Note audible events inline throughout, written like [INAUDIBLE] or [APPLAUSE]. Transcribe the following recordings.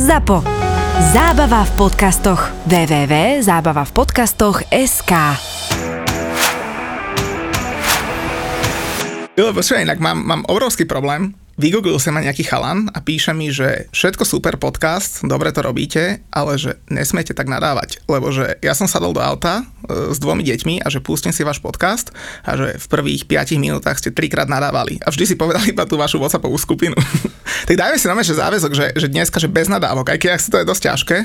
ZAPO. Zábava v podcastoch. www.zábavavpodcastoch.sk Jo, počúvaj, inak mám, mám obrovský problém. Vygooglil sa ma nejaký chalan a píše mi, že všetko super podcast, dobre to robíte, ale že nesmiete tak nadávať, lebo že ja som sadol do auta e, s dvomi deťmi a že pustím si váš podcast a že v prvých 5 minútach ste trikrát nadávali a vždy si povedali iba tú vašu WhatsAppovú skupinu. [LAUGHS] tak dajme si na že záväzok, že, že dneska, že bez nadávok, aj keď to je dosť ťažké,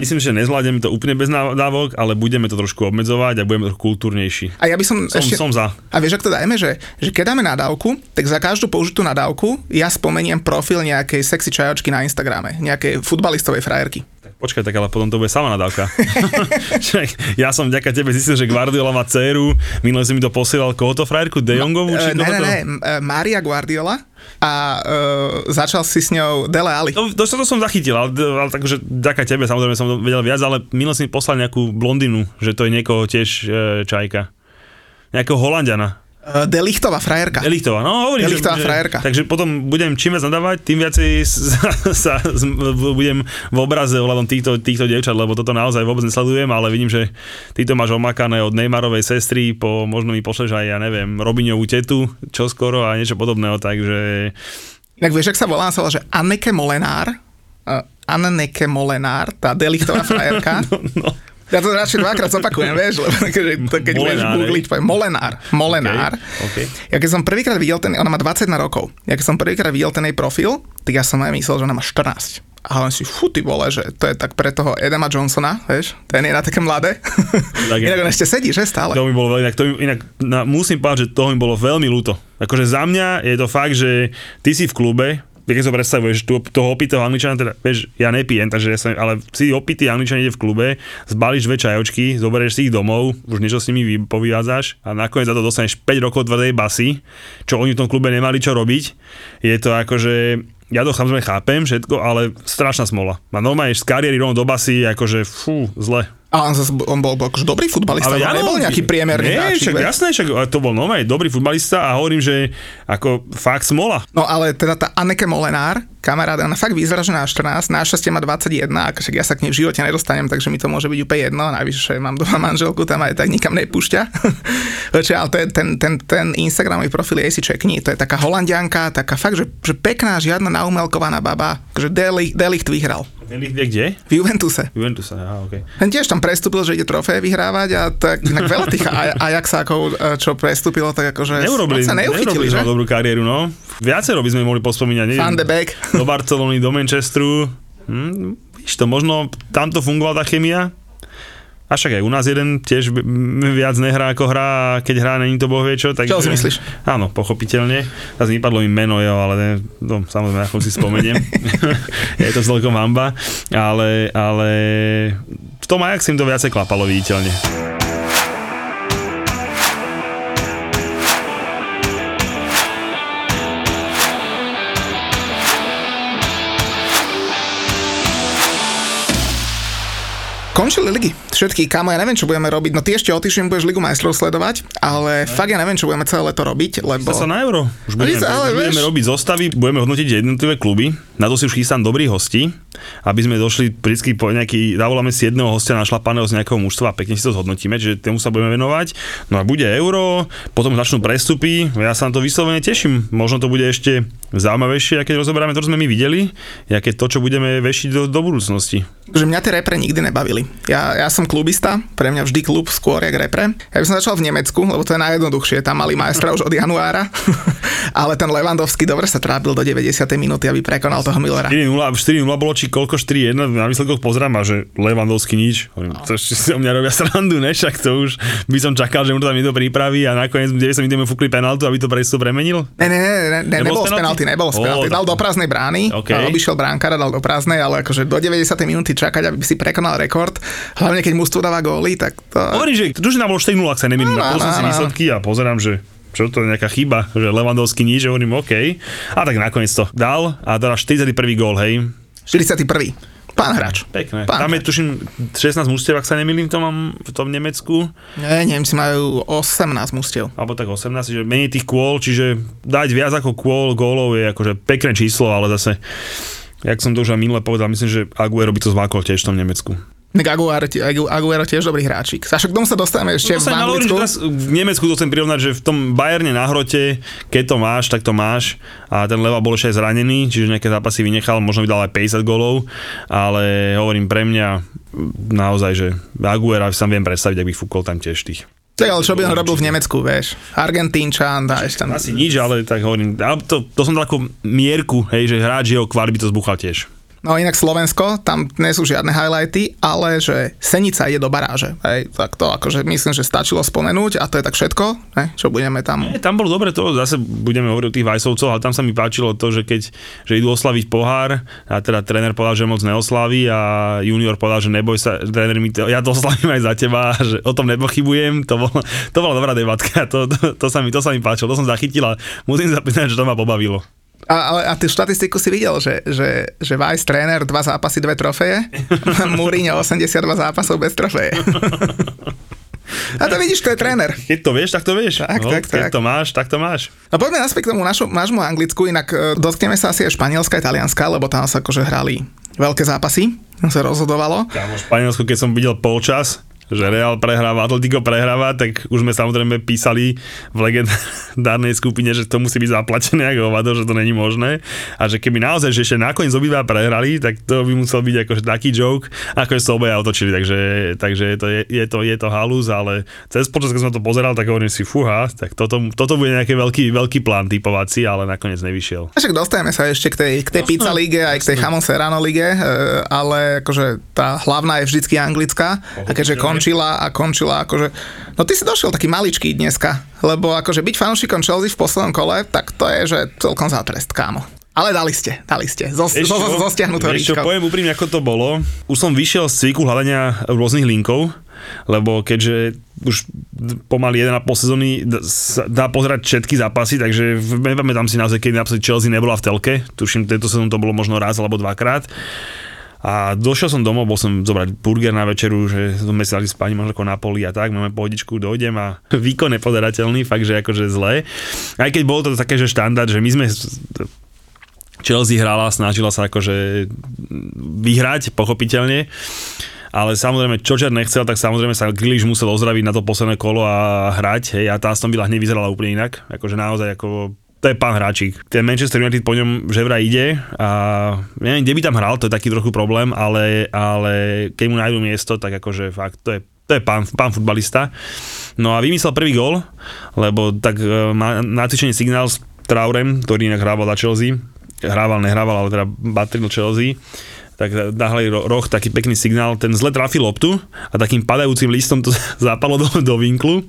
myslím, že nezvládneme to úplne bez nadávok, ale budeme to trošku obmedzovať a budeme trochu kultúrnejší. A ja by som, som, ešte, som za. A vieš, ak to dajme, že, že keď dáme nadávku, tak za každú použitú nadávku ja spomeniem profil nejakej sexy čajočky na Instagrame, nejakej futbalistovej frajerky. Počkaj, tak ale potom to bude sama nadávka. [LAUGHS] ja som vďaka tebe zistil, že Guardiola má dceru, minule si mi to posielal, koho to frajerku? De Jongovú? Či ne, ne, ne, Maria Guardiola a uh, začal si s ňou Dele Ali. To, to, to som zachytil, ale, ale takže ďaká tebe, samozrejme som vedel viac, ale minul si mi poslal nejakú blondinu, že to je niekoho tiež uh, čajka. Nejakého Holandiana. Delichtová frajerka. Delichtová, no hovorím. Delichtová že, frajerka. Že, takže potom budem čím viac nadávať, tým viacej [LAUGHS] sa, sa, sa budem v obraze ohľadom týchto, týchto dievčat, lebo toto naozaj vôbec nesledujem, ale vidím, že ty to máš omakané od Neymarovej sestry po možno mi pošleš aj, ja neviem, Robiňovú tetu, čo skoro a niečo podobného, takže... Tak vieš, ak sa volá, sa volá, že Anneke Molenár, uh, Anneke Molenár, tá Delichtová frajerka. [LAUGHS] no, no. Ja to radšej dvakrát zopakujem, vieš, lebo [LAUGHS] keď, keď budeš googliť, poviem Molenár. Molenár. Okay, okay. Ja keď som prvýkrát videl ten, ona má 21 rokov, ja keď som prvýkrát videl ten jej profil, tak ja som aj myslel, že ona má 14. A len si, fú, ty vole, že to je tak pre toho Edema Johnsona, vieš, ten je na také mladé. Tak [LAUGHS] inak on ešte sedí, že stále. To mi bolo veľmi, inak, to mi, inak na, musím povedať, že toho mi bolo veľmi ľúto. Akože za mňa je to fakt, že ty si v klube, keď si predstavuješ tú, toho opitého angličana, teda, vieš, ja nepijem, takže ja som, ale si opitý angličan ide v klube, zbalíš dve čajočky, zoberieš si ich domov, už niečo s nimi povyvádzaš a nakoniec za to dostaneš 5 rokov tvrdej basy, čo oni v tom klube nemali čo robiť. Je to akože, ja to samozrejme chápem všetko, ale strašná smola. A normálne z kariéry rovno do basy, akože fú, zle. A on, zase, on bol akože dobrý futbalista, ale ja nebol nejaký priemerný Nie, však jasné, však to bol normálne dobrý futbalista a hovorím, že ako fakt smola. No ale teda tá Anneke Molenár, kamaráda, ona fakt vyzerá, že na 14, našťastie má 21, a však ja sa k nej v živote nedostanem, takže mi to môže byť úplne jedno, najvyššie mám doma manželku, tam aj tak nikam nepúšťa. [LAUGHS] ale to je, ten, ten, ten Instagramový profil jej si čekni, to je taká holandianka, taká fakt, že, že pekná, žiadna naumelkovaná baba, že Delicht vyhral. Vie kde? V Juventuse. Juventuse, aha, okay. Ten tiež tam prestúpil, že ide trofé vyhrávať a tak inak veľa tých Ajaxákov, e, čo prestúpilo, tak akože neurobili, sa neurobili že? dobrú kariéru, no. Viacero by sme mohli pospomínať. Van de Beek do Barcelony, do Manchesteru. Hm, víš to, možno tamto fungovala tá chemia, a však aj u nás jeden tiež viac nehrá ako hrá, keď hrá, není to boh vie čo. Tak, čo si myslíš? Áno, pochopiteľne. Vypadlo mi meno, jo, ale ne, no, samozrejme, ako si spomeniem. [LAUGHS] [LAUGHS] je to celkom hamba. Ale, ale v tom Ajax im to viacej klapalo viditeľne. Končili ligy. Všetky, kámo, ja neviem, čo budeme robiť. No ty ešte o týždeň budeš Ligu majstrov sledovať, ale ne. fakt ja neviem, čo budeme celé leto robiť, lebo... sa na euro. Už budeme, ale, budeme robiť zostavy, budeme hodnotiť jednotlivé kluby. Na to si už chystám dobrých hostí, aby sme došli vždy po nejaký, zavoláme si jedného hostia našlapaného z nejakého mužstva a pekne si to zhodnotíme, že tomu sa budeme venovať. No a bude euro, potom začnú prestupy, ja sa na to vyslovene teším. Možno to bude ešte zaujímavejšie, keď rozoberáme to, čo sme my videli, aké to, čo budeme vešiť do, do budúcnosti. Že mňa tie repre nikdy nebavili. Ja, ja som klubista, pre mňa vždy klub skôr jak repre. Ja by som začal v Nemecku, lebo to je najjednoduchšie, tam mali majstra už od januára, [LAUGHS] ale ten Levandovský dobre sa trápil do 90. minúty, aby prekonal toho Millera. 4-0, 4-0 bolo či koľko 4-1, na výsledkoch pozrám a že Levandovský nič. No. to si o mňa robia srandu, ne? Však to už by som čakal, že mu to tam niekto pripraví a nakoniec 90 minút fúkli penaltu, aby to presto premenil. Ne, ne, ne, ne, ne nebol z penalty, nebol z penalty. Dal do prázdnej brány, okay. obišiel bránkara, dal do prázdnej, ale akože do 90. minúty čakať, aby si prekonal rekord, hlavne keď mužstvo dáva góly, tak to... Hovorím, že družina bolo 4 ak sa nemýlim, no, no, si výsledky a pozerám, že čo to je nejaká chyba, že Levandovský nič, hovorím OK. A tak nakoniec to dal a teda 41. gól, hej. 41. Pán hráč. Pekné. Pán Tam hráč. je tuším 16 mústiev, ak sa nemýlim, to mám v tom Nemecku. Nie, si majú 18 mústiev. Alebo tak 18, že menej tých kôl, čiže dať viac ako kôl gólov je akože pekné číslo, ale zase jak som to už aj minule povedal, myslím, že Aguero by to zvákol tiež v tom Nemecku. Tak Aguero, Aguero tiež dobrý hráčik. Sašo, k tomu sa dostávame ešte no, v Anglicku. Teraz v Nemecku to chcem prirovnať, že v tom Bayerne na hrote, keď to máš, tak to máš. A ten Leva bol ešte aj zranený, čiže nejaké zápasy vynechal, možno by dal aj 50 golov, ale hovorím pre mňa naozaj, že Aguera sa viem predstaviť, ak by fúkol tam tiež tých tak ale čo by on robil v Nemecku, vieš? Argentínčan, dáš tam. Asi nič, ale tak hovorím, to, to som ako mierku, hej, že hráč jeho kvar by to zbuchal tiež. No inak Slovensko, tam nie sú žiadne highlighty, ale že Senica ide do baráže. Hej, tak to akože myslím, že stačilo spomenúť a to je tak všetko, hej, čo budeme tam. Nie, tam bolo dobre to, zase budeme hovoriť o tých Vajsovcoch, ale tam sa mi páčilo to, že keď že idú oslaviť pohár a teda tréner povedal, že moc neoslaví a junior povedal, že neboj sa, tréner mi to, ja to oslavím aj za teba, že o tom nepochybujem, to, bol, to bola dobrá debatka, to, to, to, sa mi, to sa mi páčilo, to som zachytila, musím zapýtať, že to ma pobavilo. A, ale, a tú štatistiku si videl, že, že, že Vice tréner, dva zápasy, dve trofeje, [LAUGHS] Mourinho 82 zápasov bez trofeje. [LAUGHS] A to vidíš, to je tréner. Keď to vieš, tak to vieš. Tak, no, tak, keď tak. to máš, tak to máš. No poďme naspäť k tomu našu, nášmu Anglicku, inak e, dotkneme sa asi aj Španielska, Talianska, lebo tam sa akože hrali veľké zápasy, tam sa rozhodovalo. Kámo, Španielsku, keď som videl polčas, že Real prehráva, Atletico prehráva, tak už sme samozrejme písali v legendárnej skupine, že to musí byť zaplatené ako hovado, že to není možné. A že keby naozaj, že ešte nakoniec obidva prehrali, tak to by musel byť akože taký joke, ako sa obaja otočili. Takže, takže je, to, je, je, to, je to halus, ale cez počas, keď som to pozeral, tak hovorím si, fúha, tak toto, toto bude nejaký veľký, veľký plán typovací, ale nakoniec nevyšiel. Však dostajeme sa ešte k tej, k tej pizza lige aj k tej Hamon Serrano lige, e, ale akože tá hlavná je vždycky anglická. A keďže kon, končila a končila akože... No ty si došiel taký maličký dneska, lebo akože byť fanúšikom Chelsea v poslednom kole, tak to je, že celkom za trest, kámo. Ale dali ste, dali ste. Zo, zo, zostiahnutou čo, poviem úprimne, ako to bolo. Už som vyšiel z cviku hľadania rôznych linkov, lebo keďže už pomaly 1,5 sezóny dá pozerať všetky zápasy, takže nepamätám si naozaj, keď napríklad Chelsea nebola v telke. Tuším, tento sezón to bolo možno raz alebo dvakrát. A došiel som domov, bol som zobrať burger na večeru, že sme si dali spať možno ako na poli a tak, máme pohodičku, dojdem a [LAUGHS] výkon nepoderateľný, fakt, že akože zle. Aj keď bolo to také, že štandard, že my sme Chelsea hrala, snažila sa akože vyhrať, pochopiteľne. Ale samozrejme, čo Čer nechcel, tak samozrejme sa Grealish musel ozdraviť na to posledné kolo a hrať. Hej, a tá Aston Villa hneď vyzerala úplne inak. Akože naozaj ako to je pán hráčik. Ten Manchester United po ňom že vraj ide a neviem, kde by tam hral, to je taký trochu problém, ale, ale keď mu nájdú miesto, tak akože fakt, to je, to je pán, pán futbalista. No a vymyslel prvý gól, lebo tak e, má nacvičený signál s Traurem, ktorý inak hrával za Chelsea, hrával, nehrával, ale teda patril Chelsea tak dahli roh taký pekný signál, ten zle trafil loptu a takým padajúcim listom to [LAUGHS] zapadlo do, do vinklu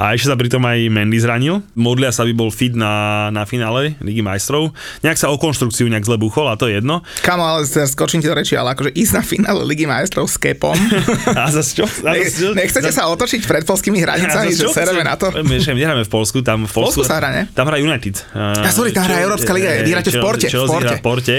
a ešte sa pritom aj Mendy zranil. Modlia sa by bol fit na, na finále Ligy majstrov. Nejak sa o konštrukciu nejak zle buchol a to je jedno. Kamo, ale skočím ti do reči, ale akože ísť na finále Ligy majstrov s kepom. [LAUGHS] a zase čo? A zase čo? Nechcete za... sa otočiť pred polskými hranicami, že sereme na to? My nehráme v Polsku, tam v Polsku, Polsku sa hra, ne? Tam hrá United. Ja, sorry, tam hrá Európska liga, vy hráte v Porte. Porte. v Porte.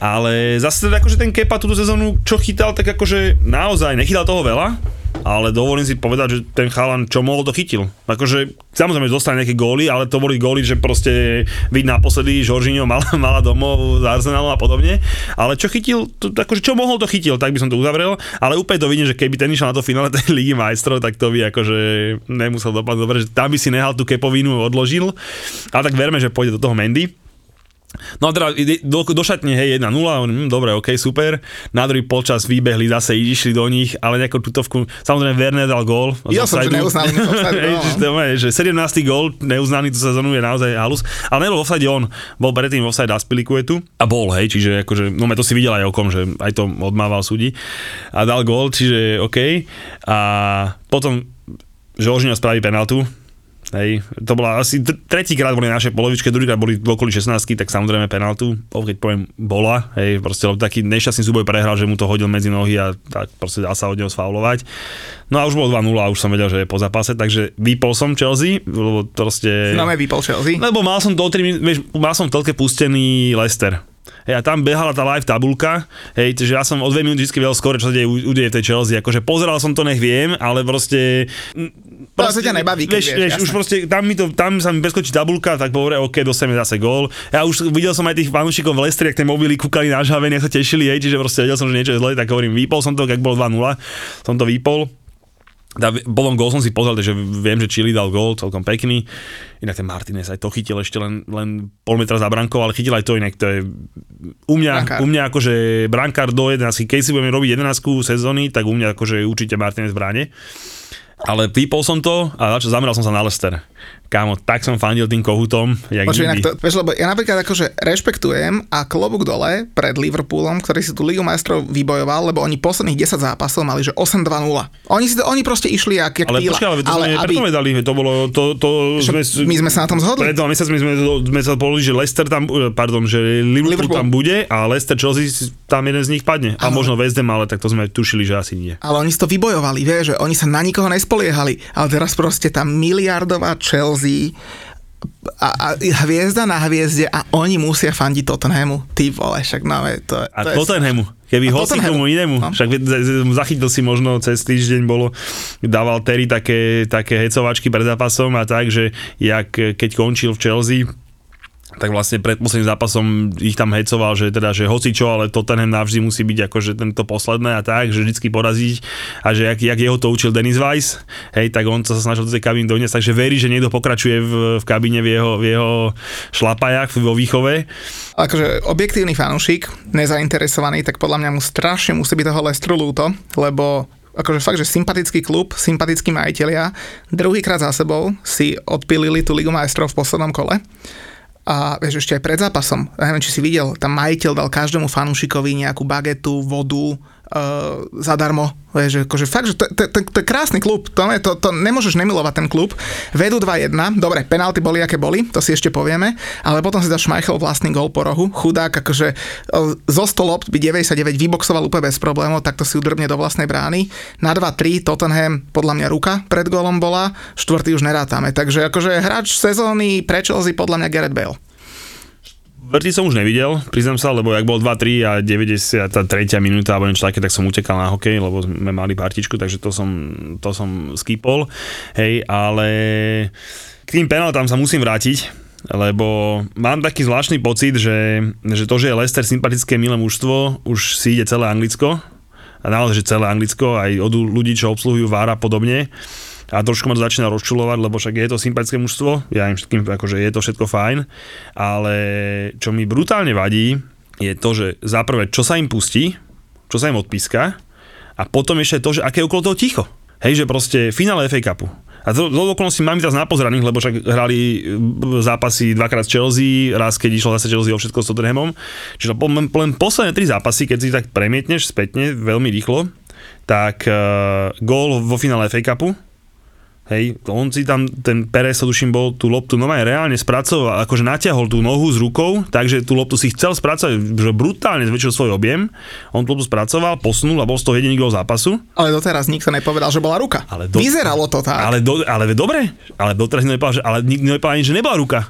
Ale zase teda akože ten Kepa túto sezónu, čo chytal, tak akože naozaj nechytal toho veľa, ale dovolím si povedať, že ten chalan, čo mohol, to chytil. Akože, samozrejme, dostane nejaké góly, ale to boli góly, že proste vidť naposledy, Žoržinho [LAUGHS] mal, mala domov z Arsenalu a podobne, ale čo chytil, to, akože čo mohol, to chytil, tak by som to uzavrel, ale úplne to vidím, že keby ten išiel na to finále tej [LAUGHS] Ligy majstrov, tak to by akože nemusel dopadnúť dobre, že tam by si nehal tú kepovinu, odložil, ale tak verme, že pôjde do toho Mendy. No a teda do, do šatne, hej, 1-0, hm, dobre, ok, super. Na druhý polčas vybehli, zase išli do nich, ale nejakú tutovku, samozrejme Werner dal gól. Ja som, že neuznaný [LAUGHS] no. že 17. gól neuznaný tú sezónu je naozaj halus, ale nebol offside on, bol predtým offside Aspilikuetu a bol, hej, čiže akože, no to si videl aj okom, že aj to odmával súdi a dal gól, čiže ok. A potom Žoržino spraví penaltu, Hej, to bola asi tretíkrát boli naše polovičke, druhýkrát boli v okolí 16, tak samozrejme penaltu, keď poviem bola, hej, proste taký nešťastný súboj prehral, že mu to hodil medzi nohy a tak proste dá sa od neho sfaulovať. No a už bolo 2-0 a už som vedel, že je po zápase, takže vypol som Chelsea, lebo proste... No vypol Chelsea? Lebo mal som do 3 vieš, mal som v telke pustený Leicester Hej, a tam behala tá live tabulka, hej, že ja som o dve minúty vždy vedel skôr, čo sa deje, udeje v tej Chelsea. Akože pozeral som to, nech viem, ale proste to ťa nebaví, vieš, vieš, vieš už proste, tam, mi to, tam sa mi preskočí tabulka, tak povie, OK, dostaneme zase gól. Ja už videl som aj tých fanúšikov v Lestri, ak tie mobily kúkali na žhavenie, sa tešili, hej, čiže proste vedel som, že niečo je zle, tak hovorím, vypol som to, ak bolo 2-0, som to vypol. Tá, potom gól som si pozrel, takže viem, že Chili dal gól, celkom pekný. Inak ten Martinez aj to chytil ešte len, len pol metra za brankou, ale chytil aj to inak. To je u mňa, Brankár. u mňa akože brankár do 11, keď si budeme robiť 11 sezóny, tak u mňa akože určite Martinez v bráne. Ale vypol som to a zameral som sa na Lester. Kámo, tak som fandil tým kohutom, jak Počuj, inak to, vieš, lebo ja napríklad akože rešpektujem a klobúk dole pred Liverpoolom, ktorý si tú Ligu majstrov vybojoval, lebo oni posledných 10 zápasov mali, že 8-2-0. Oni, si to, oni proste išli jak, jak Ale počkaj, ale to sme aby, predpovedali, to bolo, to, to sme, my sme sa na tom zhodli. Pred dva mesiacmi sme, sme sa povedali, že Leicester tam, pardon, že Liverpool, Liverpool. tam bude a Leicester Chelsea tam jeden z nich padne. A možno West Ham, ale tak to sme tušili, že asi nie. Ale oni si to vybojovali, vieš, že oni sa na nikoho nespoliehali. Ale teraz proste tá miliardová Chelsea a, a hviezda na hviezde a oni musia fandiť Tottenhamu. Ty vole, však no, to, A to je... Tottenhamu, keby A hoci komu inému, No. však zachytil si možno cez týždeň bolo, dával Terry také, také hecovačky pred zápasom a tak, že jak keď končil v Chelsea, tak vlastne pred posledným zápasom ich tam hecoval, že teda, že hoci čo, ale Tottenham navždy musí byť akože tento posledné a tak, že vždycky poraziť a že jak, jak jeho to učil Dennis Weiss, hej, tak on sa snažil do tej kabíny doniesť, takže verí, že niekto pokračuje v, v kabíne v jeho, v jeho šlapajach, vo výchove. akože objektívny fanúšik, nezainteresovaný, tak podľa mňa mu strašne musí byť toho Lestru ľúto, lebo akože fakt, že sympatický klub, sympatickí majiteľia, druhýkrát za sebou si odpilili tú Ligu majstrov v poslednom kole. A vieš, ešte aj pred zápasom, ja neviem, či si videl, tam majiteľ dal každému fanúšikovi nejakú bagetu, vodu, uh, zadarmo. Vieš, akože fakt, že to, to, to, to je krásny klub, to, to, to nemôžeš nemilovať ten klub. Vedú 2-1, dobre, penalty boli, aké boli, to si ešte povieme, ale potom si dá Schmeichel vlastný gol po rohu, chudák, akože uh, zo 100 lopt by 99 vyboxoval úplne bez problémov, takto si udrbne do vlastnej brány. Na 2-3 Tottenham, podľa mňa ruka pred gólom bola, štvrtý už nerátame, takže akože hráč sezóny pre Chelsea podľa mňa Gareth Bale. Vrty som už nevidel, priznám sa, lebo ak bol 2-3 a 93. minúta alebo niečo také, tak som utekal na hokej, lebo sme mali partičku, takže to som, to som skipol. Hej, ale k tým penaltám sa musím vrátiť, lebo mám taký zvláštny pocit, že, že to, že je Leicester sympatické milé mužstvo, už si ide celé Anglicko, a naozaj, že celé Anglicko, aj od ľudí, čo obsluhujú VAR a podobne, a trošku ma to začína rozčulovať, lebo však je to sympatické mužstvo, ja im všetkým, akože je to všetko fajn, ale čo mi brutálne vadí, je to, že za prvé, čo sa im pustí, čo sa im odpíska a potom ešte to, že aké je okolo toho ticho. Hej, že proste finále FA Cupu. A to, to okolností mám teraz napozraných, lebo však hrali e, zápasy dvakrát z Chelsea, raz keď išlo zase Chelsea o všetko s Tottenhamom. Čiže len, len posledné tri zápasy, keď si tak premietneš spätne veľmi rýchlo, tak uh, gól vo finále FA Cupu, Hej, on si tam, ten Perez, sa tuším, bol tú loptu normálne reálne spracoval, akože natiahol tú nohu s rukou, takže tú loptu si chcel spracovať, že brutálne zväčšil svoj objem, on tú loptu spracoval, posunul a bol z toho jediný gol zápasu. Ale doteraz nikto nepovedal, že bola ruka. Ale do- Vyzeralo to tak. Ale, do, ale dobre, ale doteraz nikto nepovedal, že, ale nikto nepovedal ani, že nebola ruka.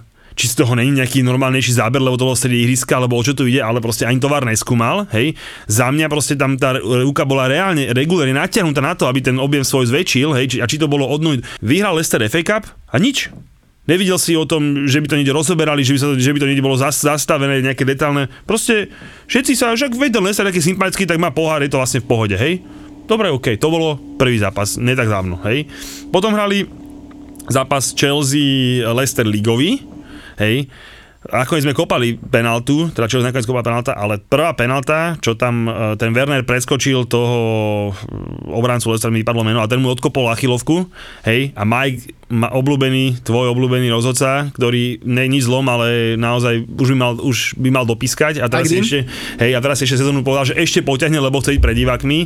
Či z toho není nejaký normálnejší záber, lebo to bolo strede ihriska, alebo o čo tu ide, ale proste ani tovar neskúmal, hej. Za mňa proste tam tá ruka bola reálne, regulárne natiahnutá na to, aby ten objem svoj zväčšil, hej, a či to bolo odnúť. Vyhral Leicester FA Cup a nič. Nevidel si o tom, že by to niekde rozoberali, že by, sa, že by to niekde bolo zas, zastavené, nejaké detálne. Proste všetci sa, však veď ten Leicester taký sympatický, tak má pohár, je to vlastne v pohode, hej. Dobre, OK, to bolo prvý zápas, ne tak dávno, hej. Potom hrali zápas Chelsea-Leicester ligový, hej. Nakoniec sme kopali penaltu, teda čo nakoniec kopala penalta, ale prvá penalta, čo tam e, ten Werner preskočil toho obrancu Leicester mi vypadlo meno a ten mu odkopol achilovku, hej, a Mike, ma, obľúbený, tvoj obľúbený rozhodca, ktorý nie nič zlom, ale naozaj už by mal, už by mal dopískať a teraz ešte, hej, a teraz ešte sezónu povedal, že ešte poťahne, lebo chce byť pred divákmi.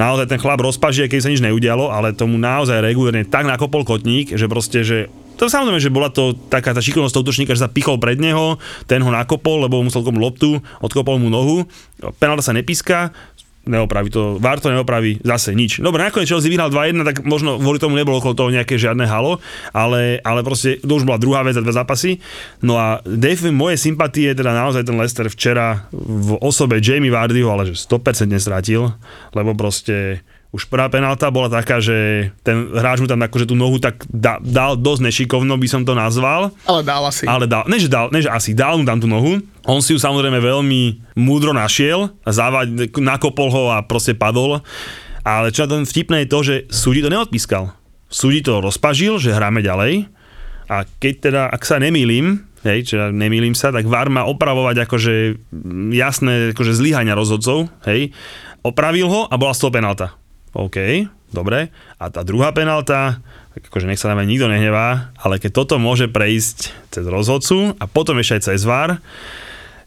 Naozaj ten chlap rozpažie, keď sa nič neudialo, ale tomu naozaj regulérne tak nakopol kotník, že proste, že to samozrejme, že bola to taká tá šikovnosť toho útočníka, že sa pichol pred neho, ten ho nakopol, lebo musel komu loptu, odkopol mu nohu, penálta sa nepíska, neopraví to, VAR to neopraví, zase nič. Dobre, nakoniec Chelsea vyhral 2-1, tak možno kvôli tomu nebolo okolo toho nejaké žiadne halo, ale, ale proste to už bola druhá vec za dva zápasy. No a Dave, moje sympatie, teda naozaj ten Leicester včera v osobe Jamie Vardyho, ale že 100% nestrátil, lebo proste už prvá penálta bola taká, že ten hráč mu tam akože tú nohu tak da, dal dosť nešikovno, by som to nazval. Ale dal asi. Ale dal, ne, že dal, ne, že asi dal mu tam tú nohu. On si ju samozrejme veľmi múdro našiel, závať, nakopol ho a proste padol. Ale čo tam vtipné je to, že súdi to neodpískal. Súdi to rozpažil, že hráme ďalej. A keď teda, ak sa nemýlim, hej, čiže nemýlim sa, tak VAR má opravovať akože jasné akože zlyhania rozhodcov, hej. Opravil ho a bola z toho penálta. OK, dobre. A tá druhá penálta, akože nech sa nám nikto nehnevá, ale keď toto môže prejsť cez rozhodcu a potom ešte aj cez VAR,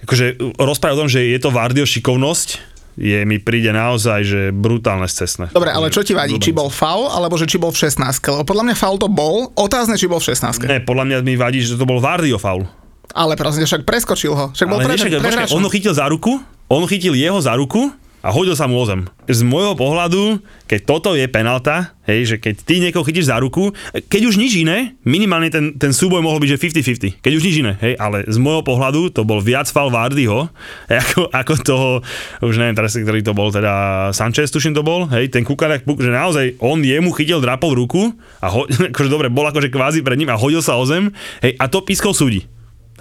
akože rozprávať o tom, že je to Vardio šikovnosť, je, mi príde naozaj, že brutálne cestné. Dobre, ale čo ti vadí? Či bol faul, alebo že či bol v 16 Lebo podľa mňa faul to bol, otázne, či bol v 16 Ne, podľa mňa mi vadí, že to bol Vardio faul. Ale prosím, však preskočil ho. Však bol Ale pre, však, pre, počkaj, on ho chytil za ruku, on chytil jeho za ruku a hodil sa mu o zem. Z môjho pohľadu, keď toto je penalta, hej, že keď ty niekoho chytíš za ruku, keď už nič iné, minimálne ten, ten súboj mohol byť, že 50-50, keď už nič iné, hej, ale z môjho pohľadu to bol viac fal Vardyho, [LAUGHS] ako, ako toho, už neviem teraz, ktorý to bol, teda Sanchez, tuším to bol, hej, ten Kukarak, že naozaj on jemu chytil drapov ruku a ho, [LAUGHS] akože dobre, bol akože kvázi pred ním a hodil sa o zem, hej, a to pískol súdi,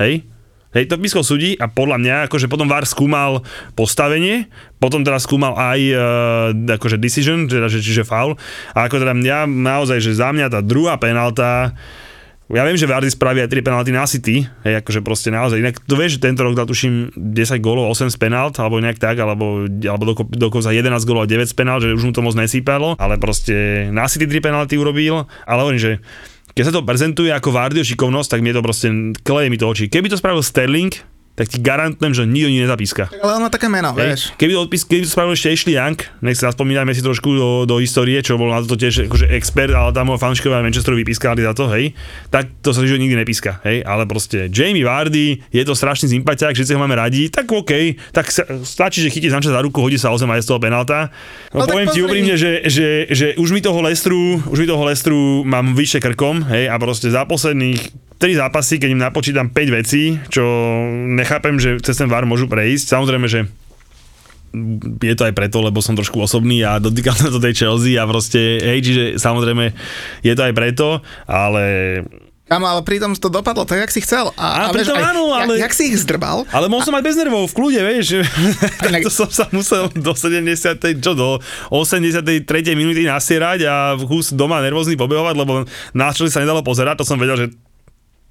hej, Hej, to pískol súdi a podľa mňa, akože potom VAR skúmal postavenie, potom teda skúmal aj uh, akože decision, teda, že, čiže foul. A ako teda mňa naozaj, že za mňa tá druhá penalta, ja viem, že Vardy spraví aj 3 penalty na City, hej, akože proste naozaj, inak to vieš, že tento rok dal tuším 10 gólov, 8 z penalt, alebo nejak tak, alebo, alebo doko, dokonca 11 gólov a 9 z penalt, že už mu to moc nesýpalo, ale proste na City 3 penalty urobil, ale hovorím, že keď sa to prezentuje ako Vardio šikovnosť, tak mi to proste kleje mi to oči. Keby to spravil Sterling, tak ti garantujem, že nikto nie zapíska. Ale on má také meno, Hej. vieš. Keby to, odpís, keby to spravil ešte Ashley Young, nech sa spomínajme si trošku do, do histórie, čo bol na to tiež akože expert, ale tam ho fanškovia Manchesteru vypískali za to, hej, tak to sa že nikdy nepíska, hej, ale proste Jamie Vardy, je to strašný sympatiák, všetci ho máme radi, tak OK, tak sa, stačí, že chytí Sanchez za ruku, hodí sa o zem a je z toho penalta. No, No poviem ti úprimne, že, že, že, už mi toho Lestru, už mi toho Lestru mám vyššie krkom, hej, a proste za posledných 3 zápasy, keď im napočítam 5 vecí, čo nechápem, že cez ten VAR môžu prejsť. Samozrejme, že je to aj preto, lebo som trošku osobný a dotýkam sa to tej Chelsea a proste, hej, čiže samozrejme je to aj preto, ale Kamo, ale pritom to dopadlo tak, jak si chcel. A vieš, pritom aj- áno, ale- Jak, jak si ich zdrbal? ale mohol som mať bez nervov, v kľude, vieš. [LAUGHS] Inak- to som sa musel do 70. čo do 83. minúty nasierať a kus doma nervózny pobehovať, lebo na sa nedalo pozerať, to som vedel, že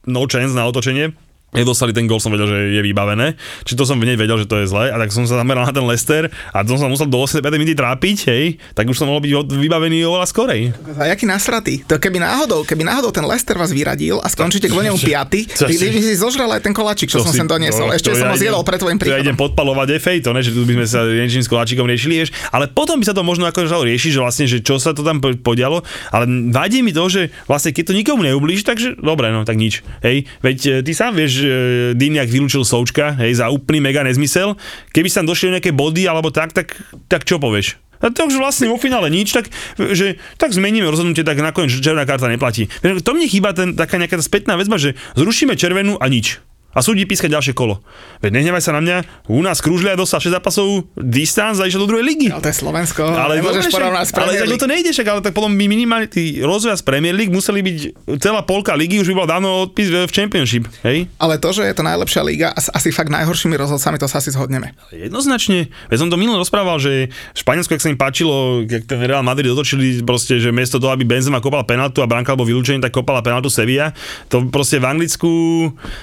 no chance na otočenie. Keď dostali ten gol, som vedel, že je vybavené. Či to som hneď vedel, že to je zle. A tak som sa zameral na ten Lester a to som sa musel do 85 minúty trápiť, hej. Tak už som mohol byť vybavený oveľa skorej. A jaký nasratý. To keby náhodou, keby náhodou ten Lester vás vyradil a skončíte kvôli nemu [LAUGHS] piaty, čo ty si- by si zožral aj ten koláčik, čo To som si- sem doniesol. to- Ešte som ja ho zjedol pred tvojim To ja idem príchodom. podpalovať FA, to ne, že tu by sme sa niečím s koláčikom riešili, vieš. Ale potom by sa to možno ako riešiť, že vlastne, že čo sa to tam po- podialo. Ale vadí mi to, že vlastne keď to nikomu neublíži, takže dobre, no tak nič. Hej, veď e, ty sám vieš, že Diniak vylúčil Součka, hej, za úplný mega nezmysel. Keby sa tam došli nejaké body alebo tak, tak, tak čo povieš? A to už vlastne vo finále nič, tak, že, tak zmeníme rozhodnutie, tak nakoniec červená karta neplatí. To mne chýba ten, taká nejaká spätná väzba, že zrušíme červenú a nič. A súdi píska ďalšie kolo. Veď nehnevaj sa na mňa, u nás Kružlia dostal 6 zápasov distanc a išiel do druhej ligy. Ale to je Slovensko, Ale, nemôžeš porovnať s ale tak to nejde, však, ale tak potom by minimálne tí rozvoja z Premier League museli byť celá polka ligy, už by bola dávno odpis v Championship, hej? Ale to, že je to najlepšia liga a s asi fakt najhoršími rozhodcami, to sa asi zhodneme. Jednoznačne. Veď som to minule rozprával, že Španielsko, ak sa im páčilo, jak ten Real Madrid otočili proste, že miesto toho, aby Benzema kopal penaltu a Branka alebo vylúčený, tak kopala penaltu Sevilla. To proste v Anglicku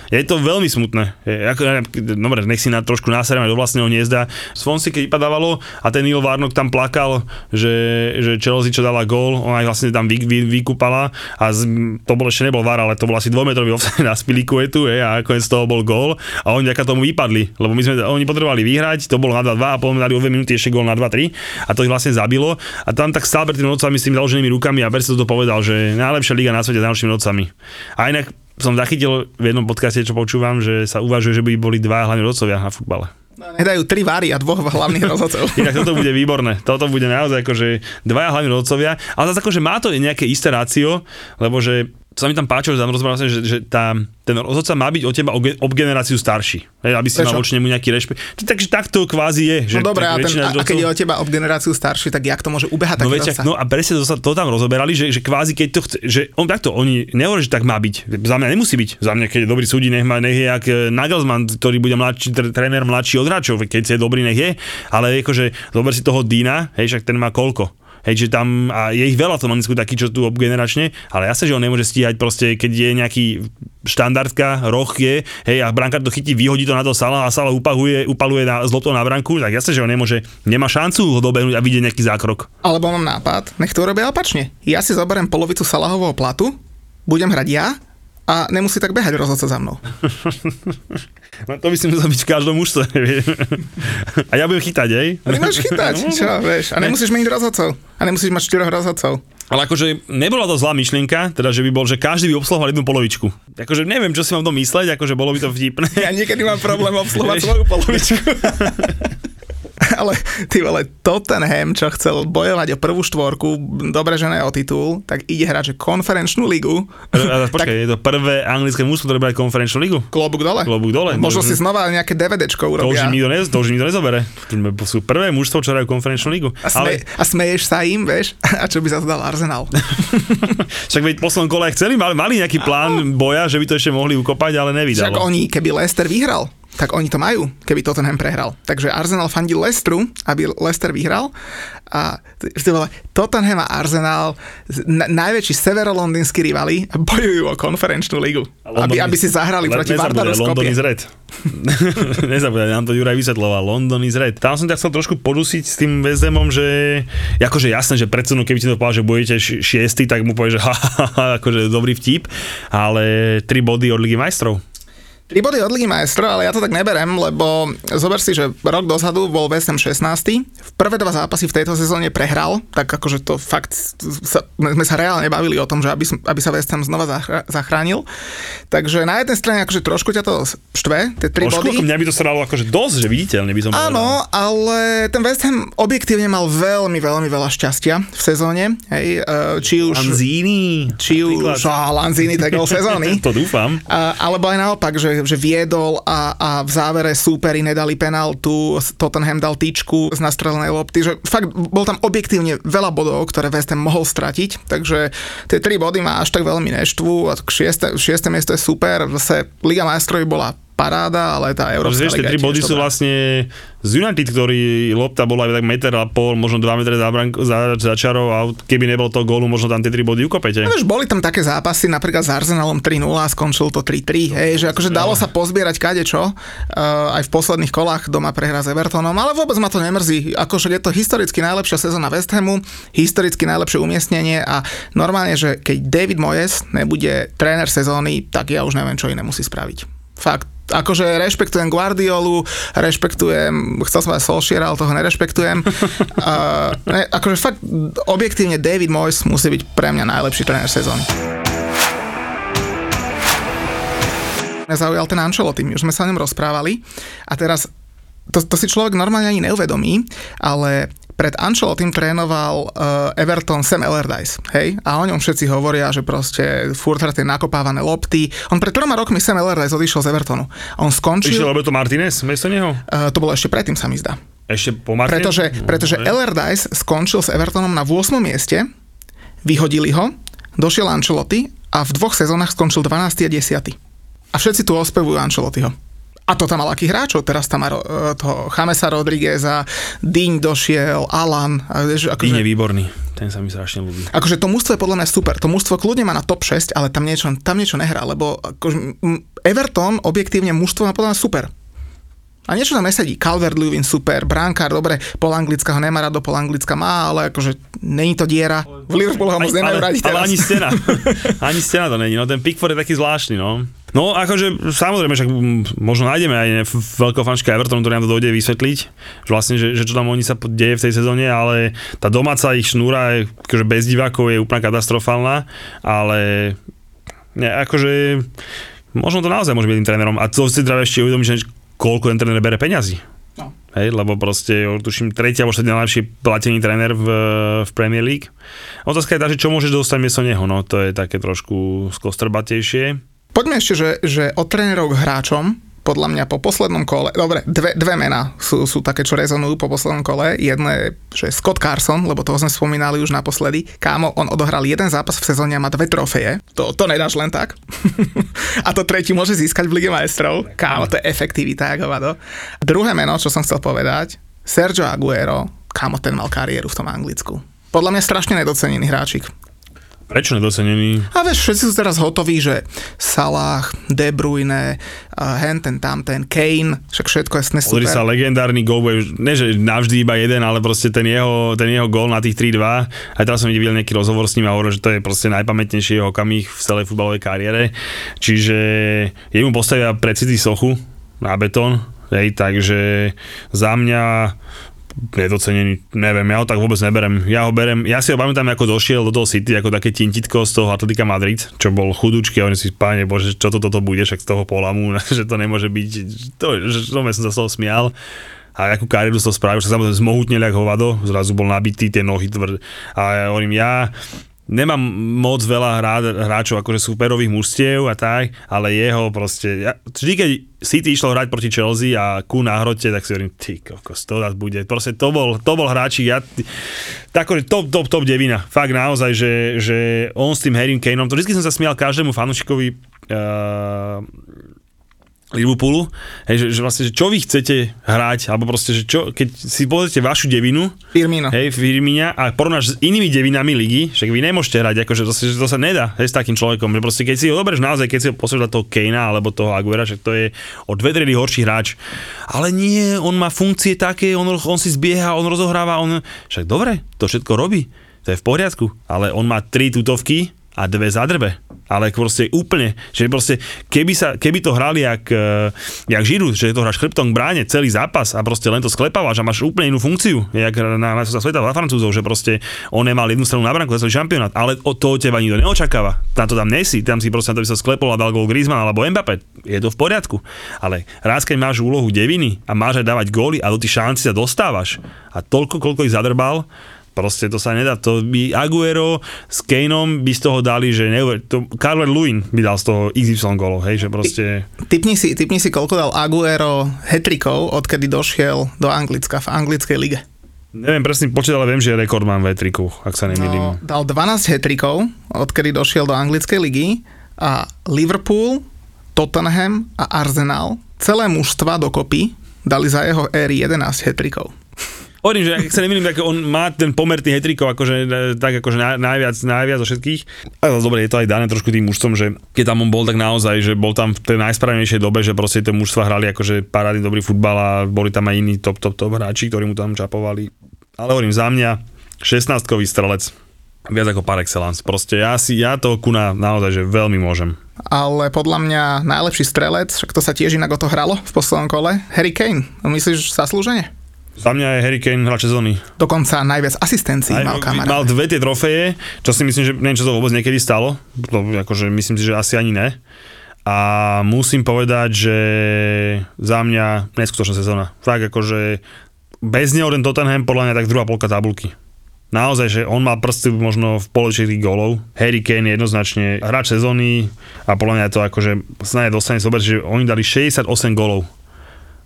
je to veľmi smutné. Je, ako, dobre, nech si na trošku násereme do vlastného hniezda. Swansea, keď vypadávalo a ten Neil Warnock tam plakal, že, že Chelsea čo dala gól, ona ich vlastne tam vy, vy, vykúpala a z, to bol ešte nebol VAR, ale to bol asi dvojmetrový offside na Spilikuetu je, a nakoniec z toho bol gól a oni vďaka tomu vypadli, lebo my sme, oni potrebovali vyhrať, to bolo na 2-2 a potom dali o 2 minúty ešte gól na 2-3 a to ich vlastne zabilo a tam tak stál pred tými nocami s tými založenými rukami a Berce to povedal, že najlepšia liga na svete s najlepšími nocami. A inak som zachytil v jednom podcaste, čo počúvam, že sa uvažuje, že by boli dva hlavní rodcovia na futbale. Nedajú tri váry a dvoch hlavných [LAUGHS] rozhodcov. Inak toto bude výborné. Toto bude naozaj akože dvaja hlavní rodcovia, ale zase akože má to nejaké isté rácio, lebo že sa mi tam páčilo, že tam rozprával, že, že tá, ten rozhodca má byť od teba o, ge- ob generáciu starší. Hej, aby si Prečo? mal voči nemu nejaký rešpekt. Takže takto kvázi je. Že No dobre, tak a, ten, a, a keď je od teba ob generáciu starší, tak jak to môže ubehať No, rozsa? no a presne to, sa, to tam rozoberali, že, že kvázi keď to chce, že on takto, oni nehovorí, že tak má byť. Za mňa nemusí byť. Za mňa, keď je dobrý súdi, nech, má, nech je jak e, Nagelsmann, ktorý bude mladší, tr- tréner mladší od hráčov, keď je dobrý, nech je. Ale akože, zober si toho Dina, hej, však ten má koľko. Hej, že tam, a je ich veľa v tom Anglicku takí, čo tu obgeneračne, ale jasne, že on nemôže stíhať proste, keď je nejaký štandardka, roh je, hej, a brankár to chytí, vyhodí to na to Sala a Sala upahuje, upaluje na, z loptou na branku, tak jasne, že on nemôže, nemá šancu ho dobehnúť a vidieť nejaký zákrok. Alebo mám nápad, nech to urobia opačne. Ja si zoberiem polovicu Salahového platu, budem hrať ja a nemusí tak behať rozhodca za mnou. [LAUGHS] No, to by si musel byť v každom mužstve. [LAUGHS] a ja budem chytať, hej? A nemáš chytať, [LAUGHS] čo, vieš. A nemusíš meniť rozhodcov. A nemusíš mať štyroch rozhodcov. Ale akože nebola to zlá myšlienka, teda že by bol, že každý by obsluhoval jednu polovičku. Akože neviem, čo si mám to mysleť, akože bolo by to vtipné. Ja niekedy mám problém obsluhovať svoju polovičku. Ale ty vole, Tottenham, čo chcel bojovať o prvú štvorku, dobre, že ne o titul, tak ide hrať, že konferenčnú ligu. A, [LAUGHS] počkaj, je to prvé anglické mužstvo, ktoré brali konferenčnú ligu? Klobúk dole. Klobúk dole. Možno To si znova nejaké DVDčko To už, urobia. im nikto ne, to už im nikto nezobere. To sú prvé mužstvo, čo hrajú konferenčnú ligu. A, sme, Ale a smeješ sa im, vieš? [LAUGHS] A čo by zase dal Arsenal? [LAUGHS] však veď poslednom kole chceli, mali, mali nejaký plán boja, že by to ešte mohli ukopať, ale Však nevydalo. oni, keby Leicester vyhral, tak oni to majú, keby Tottenham prehral. Takže Arsenal fandil Leicesteru, aby Leicester vyhral. A Tottenham a Arsenal, na, najväčší severolondýnsky rivali, bojujú o konferenčnú ligu. Aby, aby si zahrali proti Vardaru London is red. [LAUGHS] Nezabúdaj, nám to Juraj vysvetloval. London is red. Tam som ťa chcel trošku podusiť s tým Hamom, že akože jasné, že predsudnú, keby ti to povedal, že budete ši- šiestý, tak mu povie, že [LAUGHS] ha, ha, ha, akože dobrý vtip, ale tri body od Ligy majstrov. Tri body od Ligy majstrov, ale ja to tak neberem, lebo zober si, že rok dozadu bol West Ham 16. V prvé dva zápasy v tejto sezóne prehral, tak akože to fakt, sa, sme sa reálne bavili o tom, že aby, aby sa West Ham znova zachra- zachránil. Takže na jednej strane akože trošku ťa to štve, tie tri Trošku, body. mňa by to stralo akože dosť, že viditeľne by som povedal. Áno, ale ten West Ham objektívne mal veľmi, veľmi veľa šťastia v sezóne. Hej, e, či už... Lanzini. Či už... Á, Lanzini, tak sezóny. [LAUGHS] to dúfam. Alebo aj naopak, že, že viedol a, a v závere súperi nedali penaltu, Tottenham dal tyčku z nastrelenej lopty, že fakt bol tam objektívne veľa bodov, ktoré West Ham mohol stratiť, takže tie tri body má až tak veľmi neštvú a šieste, šieste miesto je super, zase Liga majstrov bola paráda, ale tá Európska Vieš, tie tri body sú vlastne z United, ktorý lopta bola tak meter a pol, možno 2 metre za, brank, za, za čarou a keby nebolo to gólu, možno tam tie tri body ukopete. No, vieš, boli tam také zápasy, napríklad s Arsenalom 3-0 a skončil to 3-3, hej, že akože dalo sa pozbierať kadečo, uh, aj v posledných kolách doma prehra s Evertonom, ale vôbec ma to nemrzí, akože je to historicky najlepšia sezóna West Hamu, historicky najlepšie umiestnenie a normálne, že keď David Moyes nebude tréner sezóny, tak ja už neviem, čo iné musí spraviť. Fakt, akože rešpektujem Guardiolu, rešpektujem, chcel som aj Solskjaer, ale toho nerešpektujem. [LAUGHS] Uh, ne, akože fakt, objektívne David Moyes musí byť pre mňa najlepší tréner sezóny. Mňa zaujal ten Ancelotti, už sme sa o ňom rozprávali a teraz to, to si človek normálne ani neuvedomí, ale pred Ancelottim trénoval uh, Everton Sam Allardyce, hej? A o ňom všetci hovoria, že proste furt tie nakopávané lopty. On pred troma rokmi Sam Allardyce odišiel z Evertonu. On skončil... Išiel Roberto Martinez miesto neho? Uh, to bolo ešte predtým, sa mi zdá. Ešte po Martinez? Pretože, pretože Allardyce skončil s Evertonom na 8. mieste, vyhodili ho, došiel Ancelotti a v dvoch sezónach skončil 12. a 10. A všetci tu ospevujú Ancelottiho. A to tam mal akých hráčov, teraz tam má e, toho Chamesa Rodrigueza, Dyň došiel, Alan. Akože, je výborný. Ten sa mi strašne ľúbi. akože to mústvo je podľa mňa super. To mústvo kľudne má na top 6, ale tam niečo, tam niečo nehrá, lebo akože, Everton objektívne mužstvo má podľa mňa super. A niečo tam nesedí. Calvert Lewin super, bránkár, dobre, pol anglická ho nemá rád, do pol anglická má, ale akože není to diera. V Liverpoole ho moc nemajú ale, radi ale teraz. ani stena. [LAUGHS] ani stena to není. No ten Pickford je taký zvláštny, no. No akože samozrejme, však možno nájdeme aj ne- veľkého fanška Evertonu, ktorý nám to dojde vysvetliť, že vlastne, že, že čo tam oni sa deje v tej sezóne, ale tá domáca ich šnúra je, akože bez divákov je úplne katastrofálna, ale ne, akože možno to naozaj môže byť tým trénerom a to si treba ešte uvedomiť, že koľko ten tréner bere peňazí. No. hej, lebo proste, tuším, tretí alebo štvrtý najlepší platený tréner v, v Premier League. Otázka je tá, že čo môžeš dostať miesto neho, no to je také trošku skostrbatejšie. Poďme ešte, že, že od trénerov k hráčom, podľa mňa po poslednom kole, dobre, dve, dve mená sú, sú také, čo rezonujú po poslednom kole. Jedno je, že Scott Carson, lebo toho sme spomínali už naposledy. Kámo, on odohral jeden zápas v sezóne a má dve trofeje. To, to nedáš len tak. [LAUGHS] a to tretí môže získať v Lige majstrov. Kámo, to je efektivita, ako vado. Druhé meno, čo som chcel povedať, Sergio Aguero, kámo, ten mal kariéru v tom Anglicku. Podľa mňa strašne nedocenený hráčik. Prečo nedocenený? A vieš, všetci sú teraz hotoví, že Salah, De Bruyne, hen ten tam ten Kane, však všetko je super. Pozri sa, legendárny gol, ne že navždy iba jeden, ale proste ten jeho, ten jeho gol na tých 3-2. Aj teraz som videl nejaký rozhovor s ním a hovoril, že to je proste najpamätnejší jeho okamih v celej futbalovej kariére. Čiže jemu postavia precity sochu na betón, Hej, takže za mňa nedocenený, neviem, ja ho tak vôbec neberem. Ja ho berem, ja si ho pamätám, ako došiel do toho City, ako také tintitko z toho Atletika Madrid, čo bol chudúčky a oni si, páne bože, čo to toto bude, však z toho polamu, [LAUGHS] že to nemôže byť, to, že to som sa z toho smial a akú kariéru to spravil, že samozrejme zmohutnil ako hovado, zrazu bol nabitý, tie nohy tvrdé. A ja hovorím, ja, nemám moc veľa hrá, hráčov akože superových mužstiev a tak, ale jeho proste, ja, vždy keď City išlo hrať proti Chelsea a ku na hrote, tak si hovorím, ty kokos, to bude, proste to bol, to bol hráčik, ja, tak top, top, top devina, fakt naozaj, že, že on s tým Harry Kaneom, to vždy som sa smial každému fanúšikovi uh, Liverpoolu, hej, že, že vlastne, že čo vy chcete hrať, alebo proste, že čo, keď si pozrite vašu devinu, Firmino. hej, Firmina a porovnáš s inými devinami ligy, však vy nemôžete hrať, akože to, že to sa nedá, hej, s takým človekom, že proste keď si ho doberieš naozaj, keď si ho posielaš toho Kejna alebo toho Aguera, že to je o dve triedy horší hráč, ale nie, on má funkcie také, on, on si zbieha, on rozohráva, on, však dobre, to všetko robí, to je v poriadku, ale on má tri tutovky a dve zadrbe ale proste úplne, že proste keby, sa, keby to hrali jak, uh, jak Žiru, že to hráš chrbtom k bráne celý zápas a proste len to sklepávaš a máš úplne inú funkciu, jak na, na sa sveta za Francúzov, že proste on nemal jednu stranu na branku za celý šampionát, ale od toho teba nikto neočakáva. Tam to tam nesi, tam si proste na to by sa sklepol a dal gol Griezmann alebo Mbappé, je to v poriadku. Ale raz, keď máš úlohu deviny a máš aj dávať góly a do tých šanci sa dostávaš a toľko, koľko ich zadrbal, Proste to sa nedá. To by Aguero s Kaneom by z toho dali, že neuver... To Carver Lewin by dal z toho XY golov, hej, že proste... Typni si, typni si, koľko dal Aguero hetrikov, odkedy došiel do Anglicka v anglickej lige. Neviem presný počet, ale viem, že rekord mám v hetriku, ak sa nemýlim. No, dal 12 hetrikov, odkedy došiel do anglickej ligy a Liverpool, Tottenham a Arsenal, celé mužstva dokopy dali za jeho éry 11 hetrikov. Hovorím, že ak sa nemýlim, tak on má ten pomer tých hetrikov akože, e, tak akože najviac, najviac zo všetkých. Ale dobre, je to aj dané trošku tým mužstvom, že keď tam on bol, tak naozaj, že bol tam v tej najsprávnejšej dobe, že proste tie mužstva hrali akože parádny dobrý futbal a boli tam aj iní top, top, top hráči, ktorí mu tam čapovali. Ale hovorím, za mňa 16-kový strelec viac ako par excellence. Proste ja si, ja to Kuna naozaj, že veľmi môžem. Ale podľa mňa najlepší strelec, však to sa tiež inak o to hralo v poslednom kole, Harry Kane. Myslíš zaslúženie? Za mňa je Harry Kane hráč sezóny. Dokonca najviac asistencií Aj, mal kamarát. Mal dve tie trofeje, čo si myslím, že neviem, čo to vôbec niekedy stalo. To, akože myslím si, že asi ani ne. A musím povedať, že za mňa neskutočná sezóna. Fakt akože bez neho ten Tottenham podľa mňa tak druhá polka tabulky. Naozaj, že on má prsty možno v poloviči tých gólov. Harry Kane je jednoznačne hráč sezóny a podľa mňa to akože snáď dostane sober, že oni dali 68 gólov